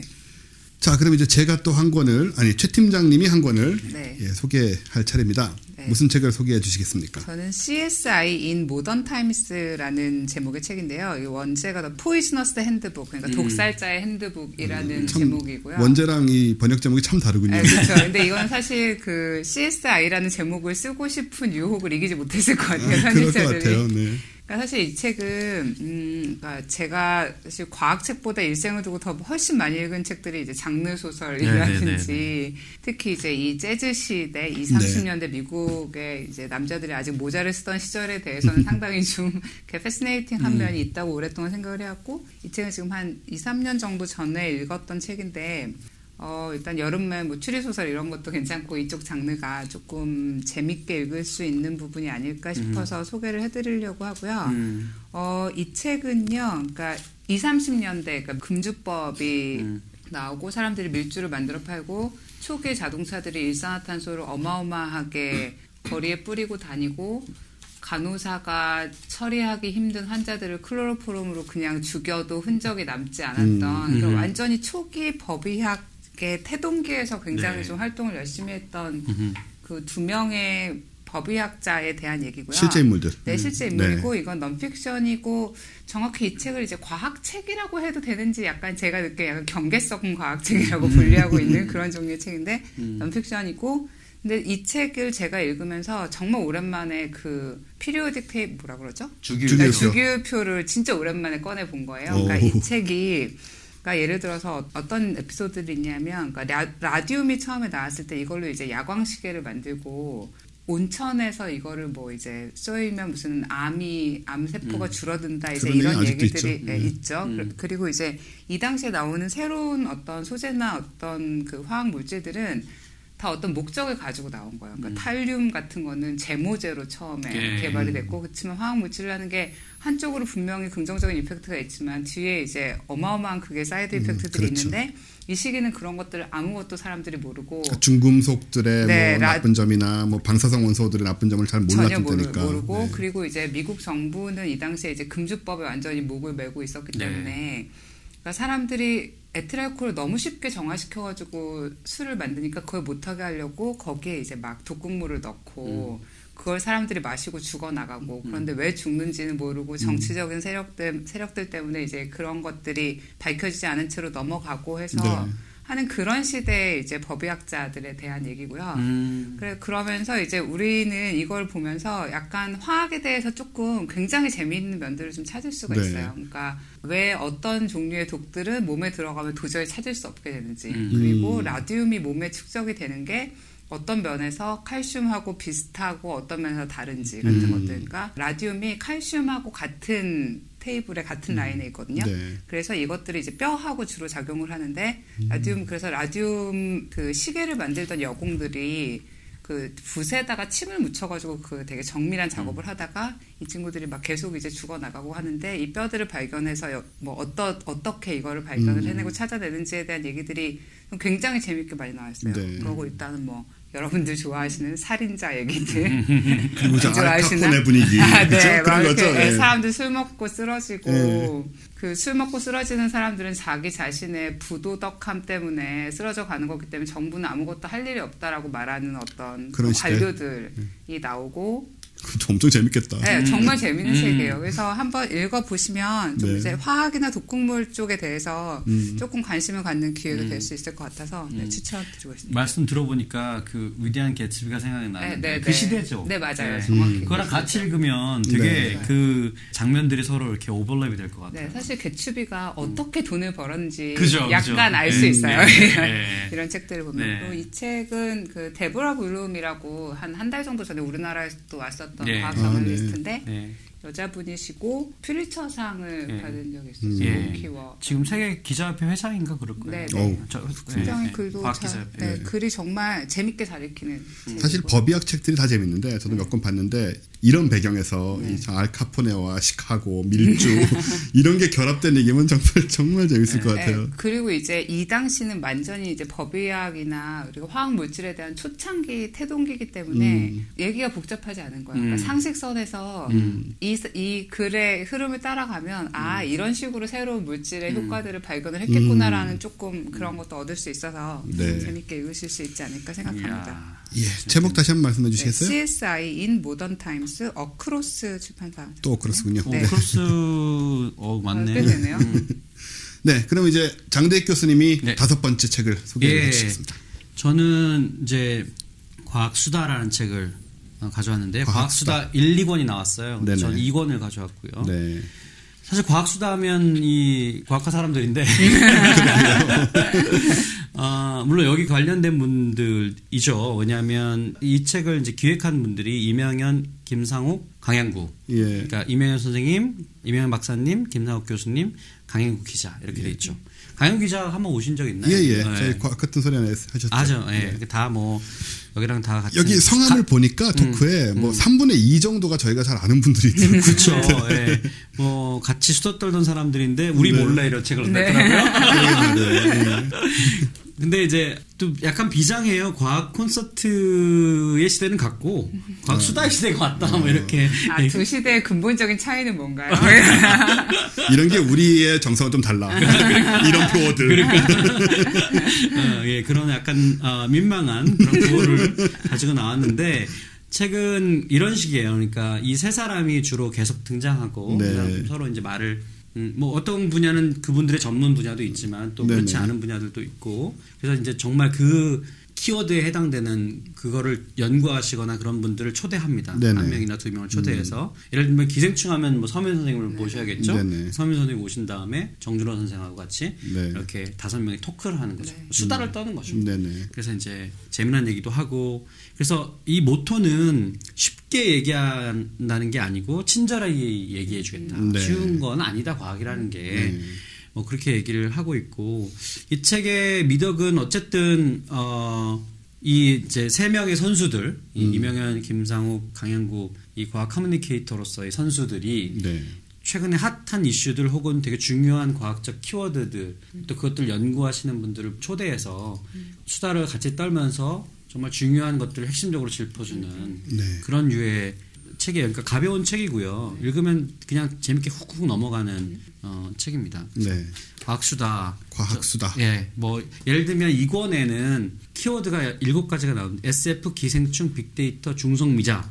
자, 그럼 이제 제가 또 한 권을 아니 최 팀장님이 한 권을 네. 예, 소개할 차례입니다. 네. 무슨 책을 소개해 주시겠습니까? 저는 CSI in Modern Times라는 제목의 책인데요. 이 원제가 The Poisoner's Handbook, 그러니까 음. 독살자의 핸드북이라는 음, 제목이고요. 원제랑 이 번역 제목이 참 다르군요. 네, 그렇죠. 근데 이건 사실 그 CSI라는 제목을 쓰고 싶은 유혹을 이기지 못했을 것 같아요. 아, 그럴 것 같아요. 네. 그러니까 사실 이 책은 음, 그러니까 제가 사실 과학책보다 일생을 두고 더 훨씬 많이 읽은 책들이 이제 장르 소설이라든지 네, 네, 네, 특히 이제 이 재즈 시대 20, 30년대 미국의 이제 남자들이 아직 모자를 쓰던 시절에 대해서는 상당히 <laughs> 좀 패스네이팅한 음. 면이 있다고 오랫동안 생각을 해왔고 이 책은 지금 한 2, 3년 정도 전에 읽었던 책인데 어, 일단 여름에 뭐 추리소설 이런 것도 괜찮고 이쪽 장르가 조금 재밌게 읽을 수 있는 부분이 아닐까 싶어서 음. 소개를 해드리려고 하고요. 음. 어, 이 책은요, 그러니까 20, 30년대, 그러니까 금주법이 음. 나오고 사람들이 밀주를 만들어 팔고 초기에 자동차들이 일산화탄소를 어마어마하게 <clears throat> 거리에 뿌리고 다니고 간호사가 처리하기 힘든 환자들을 클로로폼으로 그냥 죽여도 흔적이 남지 않았던 음, 음. 완전히 초기 법의학 게 태동기에서 굉장히 네. 좀 활동을 열심히 했던 그 두 명의 법의학자에 대한 얘기고요. 실제 인물들. 네, 실제 음. 인물이고 이건 넌픽션이고 정확히 이 책을 이제 과학책이라고 해도 되는지 약간 제가 느끼 약간 경계성 과학책이라고 분류하고 있는 <laughs> 그런 종류의 책인데 넌픽션이고 근데 이 책을 제가 읽으면서 정말 오랜만에 그 피리오딕 테이프 뭐라 그러죠? 주기율표. 네, 주기율표를 진짜 오랜만에 꺼내 본 거예요. 그러니까 오. 이 책이 그러니까 예를 들어서 어떤 에피소드들이 있냐면 그러니까 라, 디움이 처음에 나왔을 때 이걸로 이제 야광 시계를 만들고 온천에서 이거를 뭐 이제 쏘이면 무슨 암이 암세포가 줄어든다 이제 이런 얘기 얘기들이 있죠. 네, 음. 있죠. 그- 그리고 이제 이 당시에 나오는 새로운 어떤 소재나 어떤 그 화학 물질들은 다 어떤 목적을 가지고 나온 거예요. 그러니까 탈륨 같은 거는 제모제로 처음에 예. 개발이 됐고 그렇지만 화학 물질이라는 게 한쪽으로 분명히 긍정적인 effect가 있지만 뒤에 이제 어마어마한 그게 side effect들이 그렇죠. 있는데 이 시기는 그런 것들을 아무것도 사람들이 모르고 그러니까 중금속들의 네, 뭐 라- 나쁜 점이나 뭐 방사성 원소들의 나쁜 점을 잘 전혀 몰랐던 모르, 때니까. 모르고 네. 그리고 이제 미국 정부는 이 당시에 이제 금주법에 완전히 목을 매고 있었기 네. 때문에 그러니까 사람들이 에틸알코올을 너무 쉽게 정화시켜가지고 술을 만드니까 그걸 못하게 하려고 거기에 이제 막 독극물을 넣고 음. 그걸 사람들이 마시고 죽어 나가고 그런데 왜 죽는지는 모르고 정치적인 세력들 세력들 때문에 이제 그런 것들이 밝혀지지 않은 채로 넘어가고 해서 네. 하는 그런 시대의 이제 법의학자들에 대한 얘기고요. 음. 그래 그러면서 이제 우리는 이걸 보면서 약간 화학에 대해서 조금 굉장히 재미있는 면들을 좀 찾을 수가 네. 있어요. 그러니까 왜 어떤 종류의 독들은 몸에 들어가면 도저히 찾을 수 없게 되는지 음. 그리고 음. 라디움이 몸에 축적이 되는 게 어떤 면에서 칼슘하고 비슷하고 어떤 면에서 다른지 같은 음. 것들 그러니까 라디움이 칼슘하고 같은 테이블에 같은 라인에 있거든요. 네. 그래서 이것들이 이제 뼈하고 주로 작용을 하는데 라디움 그래서 라디움 그 시계를 만들던 여공들이 그 붓에다가 침을 묻혀가지고 그 되게 정밀한 작업을 하다가 이 친구들이 막 계속 이제 죽어 나가고 하는데 이 뼈들을 발견해서 여- 뭐 어떠 어떻게 이거를 발견을 음. 해내고 찾아내는지에 대한 얘기들이 굉장히 재밌게 많이 나왔어요. 네. 그러고 일단은 뭐 여러분들 좋아하시는 살인자 얘기들 <laughs> 그리고? 알카포네 분위기. 아, 그죠? 네, 막 그런 거죠. 예, 네. 사람들 술 먹고 쓰러지고 그술 먹고 쓰러지는 사람들은 자기 자신의 부도덕함 때문에 쓰러져 가는 거기 때문에 정부는 아무것도 할 일이 없다라고 말하는 어떤. 관료들이 나오고 그것도 엄청 재밌겠다. 네, 정말 재밌는 음. 책이에요. 그래서 한번 읽어보시면 좀 네. 이제 화학이나 독극물 쪽에 대해서 음. 조금 관심을 갖는 기회가 될수 있을 것 같아서 네, 추천드리고 있습니다. 말씀 들어보니까 그 위대한 개츠비가 생각이 나는데 네, 네, 그 네. 시대죠. 네, 맞아요. 네. 정확히. 그거랑 그 같이. 읽으면 되게 네. 그 장면들이 서로 이렇게 오버랩이 될 것 같아요. 네, 사실 개츠비가 어떻게 돈을 벌었는지 그죠, 약간. 알수 네, 있어요. 네, 이런, <laughs> 네. 이런 책들을 보면. 네. 그리고 이 책은 그 데보라 블룸이라고 한 한 달 정도 전에 우리나라에서도 왔었던 네. 과학 아, 저널리스트인데 네. 여자분이시고 퓨리처상을 네. 받은 적이 음. 있었어요. 예. 키워. 지금 세계 기자협회 회장인가 그럴 거예요. 네, 네. 저, 굉장히 네, 글도 과학 기자협회. 네, 글이 정말 재밌게 잘 읽히는. 사실. 법의학 책들이 다 재밌는데 저도 몇 권 봤는데 이런 배경에서 네. 알카포네와 시카고 밀주 <laughs> 이런 게 결합된 얘기면 정말 정말 재밌을 것 같아요. 네, 그리고 이제 이 당시는 완전히 이제 법의학이나 그리고 화학 물질에 대한 초창기 태동기이기 때문에 음. 얘기가 복잡하지 않은 거예요. 음. 그러니까 상식선에서 음. 이, 이 글의 흐름을 따라가면 아 이런 식으로 새로운 물질의 음. 효과들을 발견을 했겠구나라는 조금 그런 것도 얻을 수 있어서 네. 재밌게 읽으실 수 있지 않을까 생각합니다. 이야. 예, 제목 다시 한번 말씀해 네, 주시겠어요? CSI in Modern Times 어크로스 출판사. 또 그렇군요. 어, 네. 크로스 어 맞네. 꽤 되네요. 네, 그럼 이제 장대익 교수님이 네. 다섯 번째 책을 소개해 예. 주시겠습니다. 저는 이제 과학 수다라는 책을 어, 가져왔는데 과학 과학 수다 1, 2권이 나왔어요. 네네. 전 2권을 가져왔고요. 네. 사실 과학 수다 하면 이 과학과 사람들인데 <laughs> 아, 물론 여기 관련된 분들이죠. 왜냐하면 이 책을 이제 기획한 분들이 이명현, 김상욱, 강양구. 예. 그러니까 이명현 선생님, 이명현 박사님, 김상욱 교수님, 강양구 기자 이렇게 돼 있죠. 강양구 기자 한 번 오신 적 있나요? 예, 예. 네. 저희 같은 소리 하나 하셨죠. 아죠. 예. 다뭐 여기랑 다 같은 여기 성함을 가- 보니까 토크에 뭐 3분의 2 정도가 저희가 잘 아는 분들이 있더라고요. 그렇죠. 예. 뭐 같이 수다 떨던 사람들인데 우리 네. 몰래 이런 책을 네. 냈더라고요. <laughs> 근데 이제 또 약간 비장해요. 과학 콘서트의 시대는 같고 과학 수다의 시대가 왔다. 뭐 이렇게. 아, 두 시대의 근본적인 차이는 뭔가요? <laughs> 이런 게 우리의 정서가 좀 달라. 이런 표어들. 어, 예, 그런 약간 어, 민망한 그런 구호를 가지고 나왔는데 책은 이런 식이에요. 그러니까 이 세 사람이 주로 계속 등장하고 네. 서로 이제 말을 음, 뭐 어떤 분야는 그분들의 전문 분야도 있지만 또 그렇지 네네. 않은 분야들도 있고 그래서 이제 정말 그 키워드에 해당되는 그거를 연구하시거나 그런 분들을 초대합니다. 네네. 음. 한 명이나 두 명을 초대해서 예를 들면 기생충 하면 뭐 서민 선생님을 모셔야겠죠. 네네. 서민 선생님 오신 다음에 정준호 선생하고 같이 네. 이렇게 다섯 명이 토크를 하는 거죠. 수다를 떠는 거죠. 네네. 그래서 이제 재미난 얘기도 하고 그래서 이 모토는 쉽게 얘기한다는 게 아니고 친절하게 얘기해 주겠다. 네. 쉬운 건 아니다 과학이라는 게. 뭐 그렇게 얘기를 하고 있고 이 책의 미덕은 어쨌든 어, 이 이제 세 명의 선수들 이 이명현, 김상욱, 강현구 이 과학 커뮤니케이터로서의 선수들이 네. 최근에 핫한 이슈들 혹은 되게 중요한 과학적 키워드들 또 그것들 연구하시는 분들을 초대해서 수다를 같이 떨면서 정말 중요한 것들을 핵심적으로 짚어주는 네. 그런 유의 책이에요. 그러니까 가벼운 책이고요. 읽으면 그냥 재밌게 훅훅 넘어가는 어, 책입니다. 네. 과학수다. 과학수다. 예, 뭐 예를 들면 이 권에는 키워드가 일곱 가지가 나오는데 SF, 기생충, 빅데이터, 중성 미자,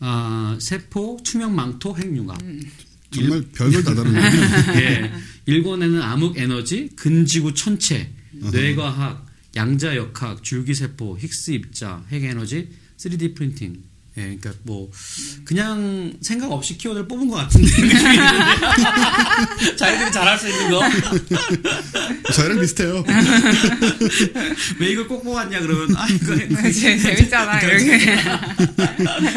아, 세포, 투명 망토, 핵융합. 정말 별걸 다 다루는 <laughs> 예. 1권에는 암흑 에너지, 근지구 천체, 뇌과학, 양자 역학, 줄기세포, 힉스 입자, 핵에너지, 3D 프린팅. 예, 그러니까 뭐 그냥 생각 없이 키워드를 뽑은 것 같은데 <laughs> <laughs> 자기들이 잘할 수 있는 거왜 <laughs> 저희랑 비슷해요. 이걸 꼭 뽑았냐 그러면 아 이거 재- 재밌잖아 이렇게.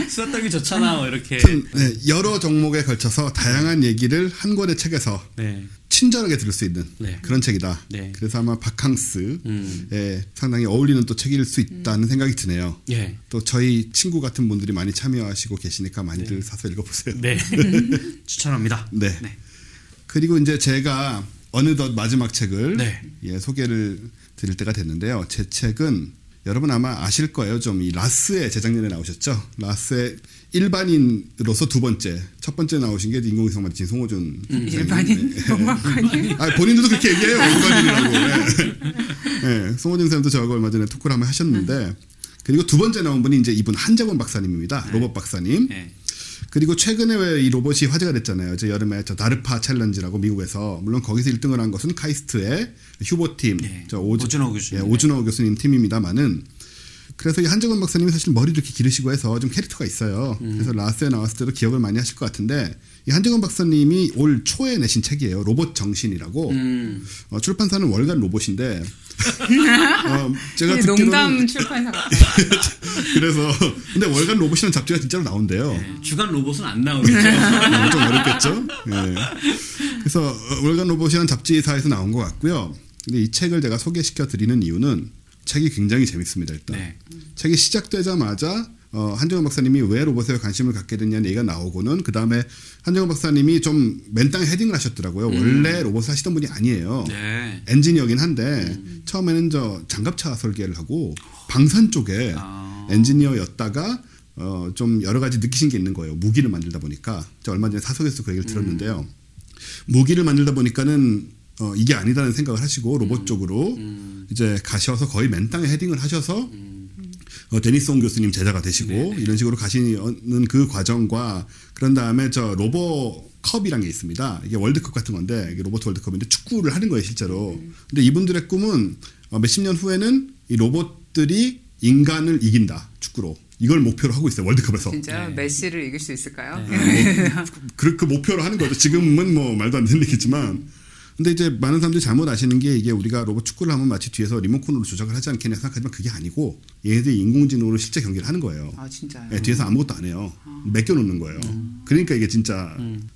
수다 떨기 좋잖아 뭐 이렇게 네, 여러 종목에 걸쳐서 다양한 얘기를 한 권의 책에서 네, 친절하게 들을 수 있는 네. 그런 책이다. 네. 그래서 아마 바캉스에 음. 상당히 어울리는 또 책일 수 있다는 생각이 드네요. 예, 또 저희 친구 같은 분들이 많이 참여하시고 계시니까 많이들 사서 읽어보세요. 네 <laughs> 추천합니다. 네. 네. 그리고 이제 제가 어느덧 마지막 책을 네. 예, 소개를 드릴 때가 됐는데요. 제 책은 여러분 아마 아실 거예요. 좀 이 라스에 재작년에 나오셨죠. 라스의 일반인으로서 두 번째, 첫 번째 나오신 게 인공위성 마치 송호준. 일반인 예. 동방관이 아, 본인들도 그렇게 얘기해요. <laughs> 일반인이라고. 예. 예, 송호준 선생님도 저하고 얼마 전에 토크를 한번 하셨는데 그리고 두 번째 나온 분이 이제 이분 한정원 박사님입니다. 로봇 박사님. 네. 그리고 최근에 왜 이 로봇이 화제가 됐잖아요. 저 여름에 저 DARPA challenge라고 미국에서 물론 거기서 1등을 한 것은 카이스트의 휴보 팀, 네. 저 오즈, 오준호 교수님. 예, 오준호 교수님 팀입니다만은 그래서 이 한재권 박사님이 사실 머리를 이렇게 기르시고 해서 좀 캐릭터가 있어요. 음. 그래서 라스에 나왔을 때도 기억을 많이 하실 것 같은데 이 한재권 박사님이 올 초에 내신 책이에요. 로봇 정신이라고 음, 어, 출판사는 월간 로봇인데 <laughs> 어, 제가 듣기로는 농담 <laughs> 출판사 같아. 그래서 근데 월간 로봇이라는 잡지가 진짜로 나온대요. 네. 주간 로봇은 안 나오겠죠. 어, 좀 어렵겠죠. 예. 그래서 어, 월간 로봇이라는 잡지사에서 나온 것 같고요. 근데 이 책을 제가 소개시켜 드리는 이유는 책이 굉장히 재밌습니다. 일단 네. 책이 시작되자마자 어, 한정원 박사님이 왜 로봇에 관심을 갖게 됐냐는 얘기가 나오고는 그 다음에 한정원 박사님이 좀 맨땅에 헤딩을 하셨더라고요. 원래 로봇을 하시던 분이 아니에요. 네. 엔지니어긴 한데 처음에는 저 장갑차 설계를 하고 방산 쪽에 아. 엔지니어였다가 어, 좀 여러 가지 느끼신 게 있는 거예요. 무기를 만들다 보니까 저 얼마 전에 사석에서 그 얘기를 들었는데요. 무기를 만들다 보니까는 어, 이게 아니다는 생각을 하시고 로봇 쪽으로 이제 가셔서 거의 맨 땅에 헤딩을 하셔서 어, 데니송 교수님 제자가 되시고 이런 식으로 가시는 그 과정과 그런 다음에 저 로보 컵이란 게 있습니다. 이게 월드컵 같은 건데 이게 로봇 월드컵인데 축구를 하는 거예요 실제로. 근데 이분들의 꿈은 어, 몇십 년 후에는 이 로봇들이 인간을 이긴다 축구로 이걸 목표로 하고 있어요 월드컵에서. 진짜 네. 메시를 이길 수 있을까요? <laughs> 그, 그 목표로 하는 거죠. 지금은 뭐 말도 안 되는 얘기지만. 근데 이제 많은 사람들이 잘못 아시는 게 이게 우리가 로봇 축구를 하면 마치 뒤에서 리모컨으로 조작을 하지 않겠냐 생각하지만 그게 아니고 얘네들이 인공지능으로 실제 경기를 하는 거예요. 아 진짜요? 예, 뒤에서 아무것도 안 해요. 맡겨놓는 거예요. 그러니까 이게 진짜.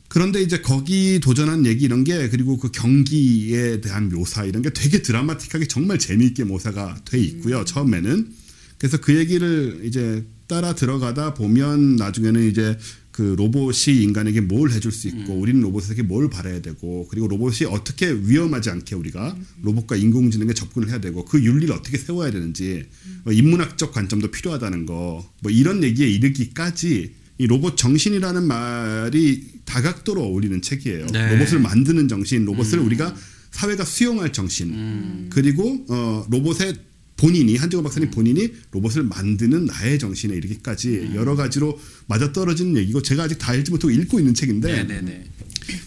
그런데 이제 거기 도전한 얘기 이런 게 그리고 그 경기에 대한 묘사 이런 게 되게 드라마틱하게 정말 재미있게 묘사가 돼 있고요. 처음에는. 그래서 그 얘기를 이제 따라 들어가다 보면 나중에는 이제 그 로봇이 인간에게 뭘 해줄 수 있고 우리는 로봇에게 뭘 바라야 되고 그리고 로봇이 어떻게 위험하지 않게 우리가 로봇과 인공지능에 접근을 해야 되고 그 윤리를 어떻게 세워야 되는지 뭐 인문학적 관점도 필요하다는 거 뭐 이런 얘기에 이르기까지 이 로봇 정신이라는 말이 다각도로 어울리는 책이에요. 네. 로봇을 만드는 정신, 로봇을 우리가 사회가 수용할 정신, 그리고 어, 로봇의 본인이 한정호 박사님 본인이 로봇을 만드는 나의 정신에 이르기까지 여러 가지로 맞아떨어지는 얘기고 제가 아직 다 읽지 못하고 읽고 있는 책인데 네네네.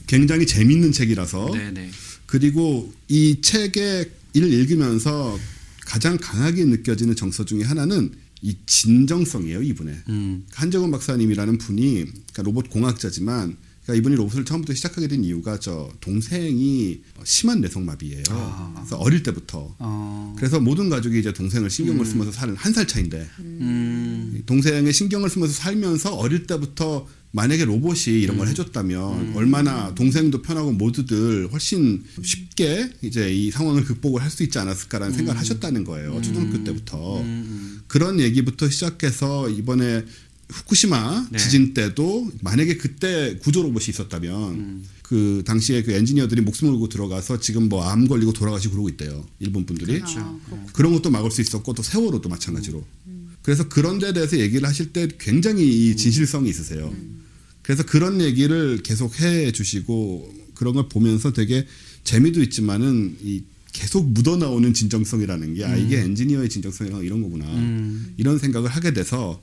굉장히 재밌는 책이라서 네네. 그리고 이 책의 을 읽으면서 가장 강하게 느껴지는 정서 중에 하나는 이 진정성이에요 이분의 음. 한정훈 박사님이라는 분이 그러니까 로봇 공학자지만 그러니까 이분이 로봇을 처음부터 시작하게 된 이유가 저 동생이 심한 뇌성마비예요. 아. 그래서 어릴 때부터 어. 그래서 모든 가족이 이제 동생을 신경을 쓰면서 사는 한 살 차인데 음. 동생의 신경을 쓰면서 살면서 어릴 때부터 만약에 로봇이 이런 걸 해줬다면 얼마나 동생도 편하고 모두들 훨씬 쉽게 이제 이 상황을 극복을 할 수 있지 않았을까라는 생각을 하셨다는 거예요 초등학교 때부터 음. 그런 얘기부터 시작해서 이번에 후쿠시마 네. 지진 때도 만약에 그때 구조 로봇이 있었다면 음. 그 당시에 그 엔지니어들이 목숨을 걸고 들어가서 지금 뭐 암 걸리고 돌아가시고 그러고 있대요 일본 분들이 아, 그런 것도 막을 수 있었고 또 세월호도 마찬가지로. 그래서 그런 데 대해서 얘기를 하실 때 굉장히 이 진실성이 있으세요. 그래서 그런 얘기를 계속 해 주시고 그런 걸 보면서 되게 재미도 있지만은 이 계속 묻어나오는 진정성이라는 게 아, 이게 엔지니어의 진정성이랑 이런 거구나. 음. 이런 생각을 하게 돼서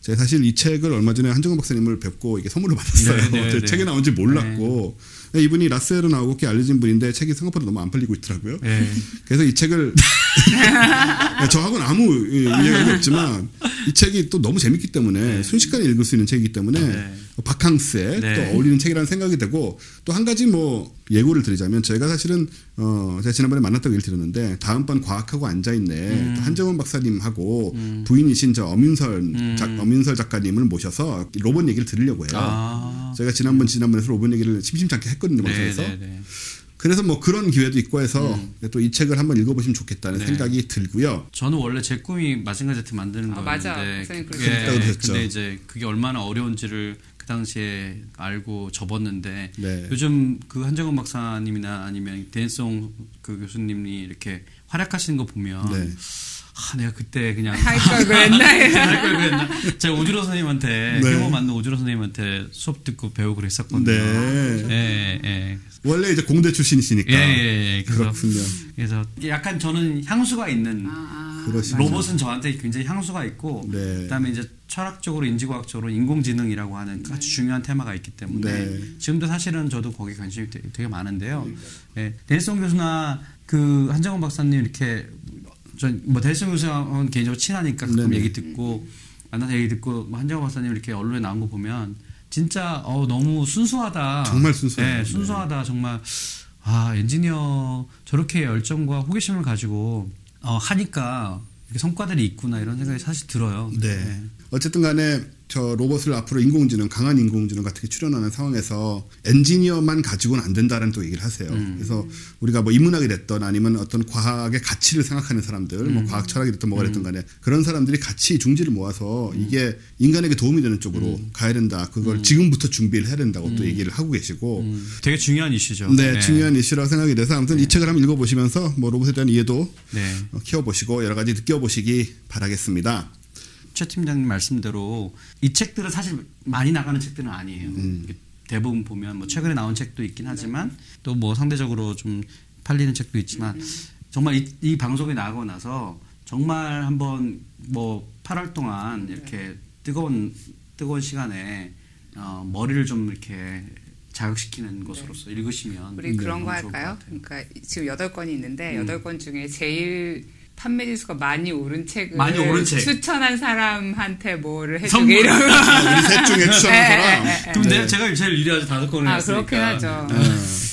제가 사실 이 책을 얼마 전에 한정원 박사님을 뵙고 이게 선물로 받았어요. 네, 네, 제 네. 책에 나온지 몰랐고 이분이 라스에로 나오고 꽤 알려진 분인데 책이 생각보다 너무 안 팔리고 있더라고요. 네. <laughs> 그래서 이 책을 <laughs> 저하고는 아무 이야기가 없지만 이 책이 또 너무 재밌기 때문에 순식간에 읽을 수 있는 책이기 때문에 네. 바캉스에 네. 또 어울리는 책이라는 생각이 되고 또 한 가지 뭐 예고를 드리자면 제가 사실은 어 제가 지난번에 만났다고 얘기를 드렸는데 다음번 과학하고 앉아 있네 음. 한정원 박사님하고 부인이신 저 엄윤설 작, 엄윤설 작가님을 모셔서 로봇 얘기를 들으려고 해요. 아. 제가 지난번 지난번에서 로봇 얘기를 심심찮게 했거든요 방송에서. 그래서 뭐 그런 기회도 있고 해서 음. 또이 책을 한번 읽어보시면 좋겠다는 네. 생각이 들고요. 저는 원래 제 꿈이 마징가 제트 만드는 아, 거였는데 그게. 근데 이제 그게 얼마나 어려운지를 그 당시에 알고 접었는데 네. 요즘 그 한정은 박사님이나 아니면 데니송 그 교수님이 이렇게 활약하시는 거 보면 네. 아 내가 그때 그냥 할 걸 그랬나? <laughs> 할 걸 그랬나? 제가 오주로 선생님한테 네. 해모 만든 오주로 선생님한테 수업 듣고 배우고 그랬었거든요. 네. 예, 예. 원래 이제 공대 출신이시니까 예, 예, 예. 그래서, 그렇군요. 그래서 약간 저는 향수가 있는 아, 그러시군요. 로봇은 저한테 굉장히 향수가 있고 네. 그다음에 이제 철학적으로 인지과학적으로 인공지능이라고 하는 아주 중요한 테마가 있기 때문에 네. 지금도 사실은 저도 거기 관심이 되게, 되게 많은데요. 네. 데니송 교수나 그 한정원 박사님 이렇게 전뭐 교수는 개인적으로 친하니까 가끔 네네. 얘기 듣고 만나서 얘기 듣고 뭐 한정원 박사님 이렇게 언론에 나온 거 보면 진짜 어 너무 순수하다. 정말 순수해요. 네, 순수하다 정말 아 엔지니어 저렇게 열정과 호기심을 가지고 어, 하니까 성과들이 있구나 이런 생각이 사실 들어요. 네. 어쨌든 간에 저 로봇을 앞으로 인공지능, 강한 인공지능 같은 게 출현하는 상황에서 엔지니어만 가지고는 안 된다는 또 얘기를 하세요. 음. 그래서 우리가 뭐 인문학이 됐던 아니면 어떤 과학의 가치를 생각하는 사람들, 음. 뭐 과학 철학이 됐던 뭐가 됐든 간에 그런 사람들이 같이 중지를 모아서 음. 이게 인간에게 도움이 되는 쪽으로 가야 된다. 그걸 지금부터 준비를 해야 된다고 또 얘기를 하고 계시고 음, 되게 중요한 이슈죠. 네, 중요한 이슈라고 생각이 돼서 아무튼 이 책을 한번 읽어보시면서 뭐 로봇에 대한 이해도 네. 어, 키워보시고 여러 가지 느껴보시기 바라겠습니다. 최 팀장님 말씀대로 이 책들은 사실 많이 나가는 책들은 아니에요. 음. 대부분 보면 뭐 최근에 나온 책도 있긴 하지만 또 뭐 상대적으로 좀 팔리는 책도 있지만 정말 이, 이 방송이 나가고 나서 정말 한번 뭐 8월 동안 이렇게 뜨거운 뜨거운 시간에 어, 머리를 좀 이렇게 자극시키는 것으로서 읽으시면 우리 그런 거 할까요? 그러니까 지금 여덟 건이 있는데 음. 여덟 건 중에 제일 판매 지수가 많이 오른 책을 많이 오른 책. 추천한 사람한테 뭐를. 해주게 이런 우리 셋 중에 <laughs> 추천한 사람. 그럼 네. 내가 제가 제일 유리하지 다섯 건을 아, 했으니까. 그렇긴 하죠. 네.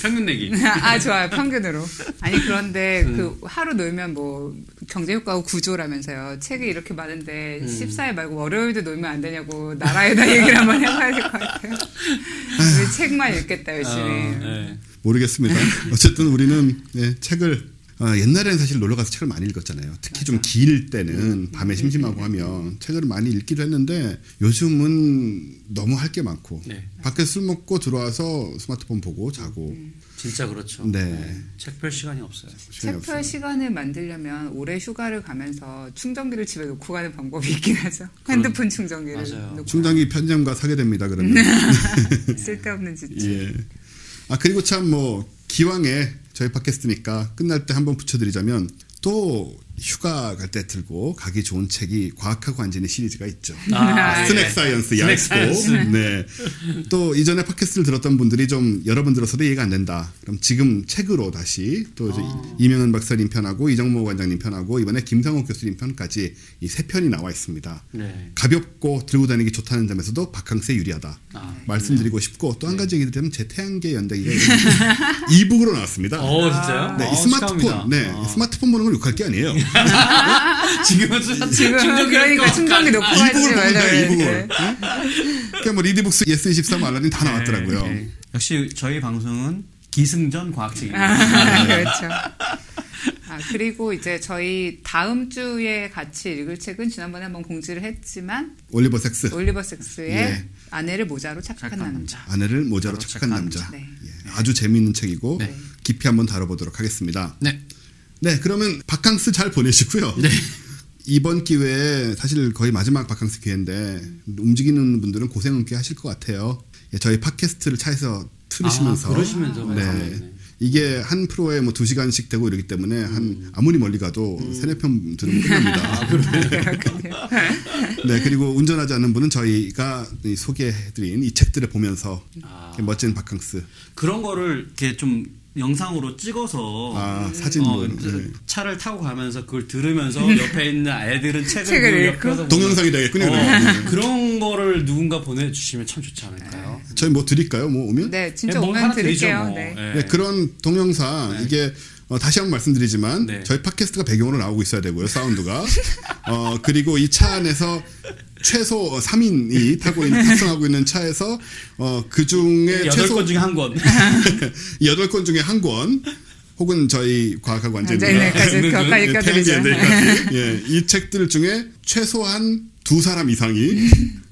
평균 내기. <laughs> 아 좋아요 평균으로 아니 그런데 음. 그 하루 놀면 뭐 경제 효과고 구조라면서요 책이 이렇게 많은데 음. 14일 말고 월요일도 놀면 안 되냐고 나라에다 <laughs> 얘기를 한번 해봐야 될 것 같아요 우리 책만 읽겠다 열심히 어, 네. 모르겠습니다. 어쨌든 우리는 네, 책을 어, 옛날에는 사실 놀러 가서 책을 많이 읽었잖아요. 특히 좀 길 때는 밤에 심심하고 하면 책을 많이 읽기도 했는데 요즘은 너무 할 게 많고 네. 밖에 술 먹고 들어와서 스마트폰 보고 자고 진짜 그렇죠. 네. 책 볼 시간이 없어요. 시간이 책 볼 없어요. 시간을 만들려면 올해 휴가를 가면서 충전기를 집에 놓고 가는 방법이 있긴 하죠 핸드폰 충전기를 맞아요. 놓고 충전기 편의점가 사게 됩니다. 그러면 <laughs> <laughs> 쓸데없는 짓 예. 아 그리고 참 뭐 기왕에 저희 팟캐스트니까 끝날 때 한번 붙여드리자면 또 휴가 갈 때 들고 가기 좋은 책이 과학하고 앉아있네 시리즈가 있죠. 아, snack 예. science snack 얇고 science. 네. 또 이전에 팟캐스트를 들었던 분들이 좀 여러분 들어서도 이해가 안 된다. 그럼 지금 책으로 다시 또 이제 아. 이명현 박사님 편하고 이정모 관장님 편하고 이번에 김상욱 교수님 편까지 이 세 편이 나와 있습니다. 네. 가볍고 들고 다니기 좋다는 점에서도 바캉스에 유리하다. 아, 말씀드리고 싶고 또한 네. 가지 얘기 드리면 제 태양계 연대기가 <laughs> 이북으로 나왔습니다. 어, 진짜요? 네, 어, 이 스마트폰, 축하합니다. 네, 어. 스마트폰 보는 걸 욕할 게 아니에요. <laughs> 지금은 좀 지금 충전기 그러니까 충전기 놓고 하지. 돼, 이북을. 네. 그러니까 뭐 리디북스, 예스24, 알라딘 다 나왔더라고요. 네. 역시 저희 방송은 기승전 과학책입니다. 아, <laughs> 그렇죠. 아, 그리고 이제 저희 다음 주에 같이 읽을 책은 지난번에 한번 공지를 했지만 올리버 섹스, 올리버 섹스의 예. 아내를 모자로 착각한 착각한 남자. 아내를 모자로 착각한 착각한 남자. 네. 예, 아주 재미있는 책이고 네. 깊이 한번 다뤄보도록 하겠습니다. 네. 네, 그러면 바캉스 잘 보내시고요. 네. 이번 기회에 사실 거의 마지막 바캉스 기회인데 움직이는 분들은 고생은 꽤 하실 것 같아요. 예, 저희 팟캐스트를 차에서 틀으시면서 아, 그러시면서 네. 네. 이게 한 프로에 뭐 두 시간씩 되고 이러기 때문에 음. 한 아무리 멀리 가도 세네 편 들으면 <laughs> 아, 끝납니다. <laughs> 네 그리고 운전하지 않는 분은 저희가 이 소개해드린 이 책들을 보면서 아. 멋진 바캉스 그런 거를 이렇게 좀 영상으로 찍어서 아, 사진으로. 어, 네. 차를 타고 가면서 그걸 들으면서 <laughs> 옆에 있는 애들은 책을, 책을 그 읽고? 옆에서 동영상이 되겠군요. 어, 그러면. 그런 거를 누군가 보내주시면 참 좋지 않을까요? 저희 뭐 드릴까요? 뭐 오면? 네, 진짜 뭐 오면 하나 드리죠, 드릴게요. 뭐. 네. 예. 네, 그런 동영상 이게 어, 다시 한번 말씀드리지만 네. 저희 팟캐스트가 배경으로 나오고 있어야 되고요 사운드가 어, 그리고 이 차 안에서 최소 3인이 타고 있는 탑승하고 있는 차에서 어, 그 중에 여덟 최소 권 중에 한 권. <laughs> 여덟 권 중에 한 권 혹은 저희 과학하고 완전히 완전히까지 네, 격하게 껴드리죠. 예, 이 책들 중에 최소한 두 사람 이상이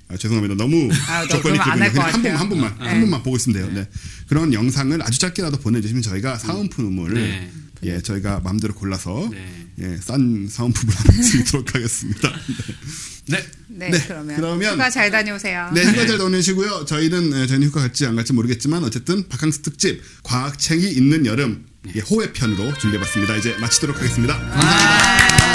아, 죄송합니다. 너무 아, 너 조건이 그냥 한 번만. 한 번만 한 네. 번만 보고 있으면 돼요. 네. 그런 영상을 아주 짧게라도 보내주시면 저희가 사은품을 네. 예 저희가 마음대로 골라서 네. 예, 싼 사은품을 드리도록 <laughs> 하겠습니다. 네. 네, 네, 그러면, 그러면- 휴가 잘 다녀오세요. 네, 휴가 잘 다녀오시고요. 저희는 예, 저희는 휴가 갈지 안 갈지 모르겠지만 어쨌든 바캉스 특집 과학책이 있는 여름 예, 호회 편으로 준비해봤습니다. 이제 마치도록 하겠습니다. 감사합니다. 아.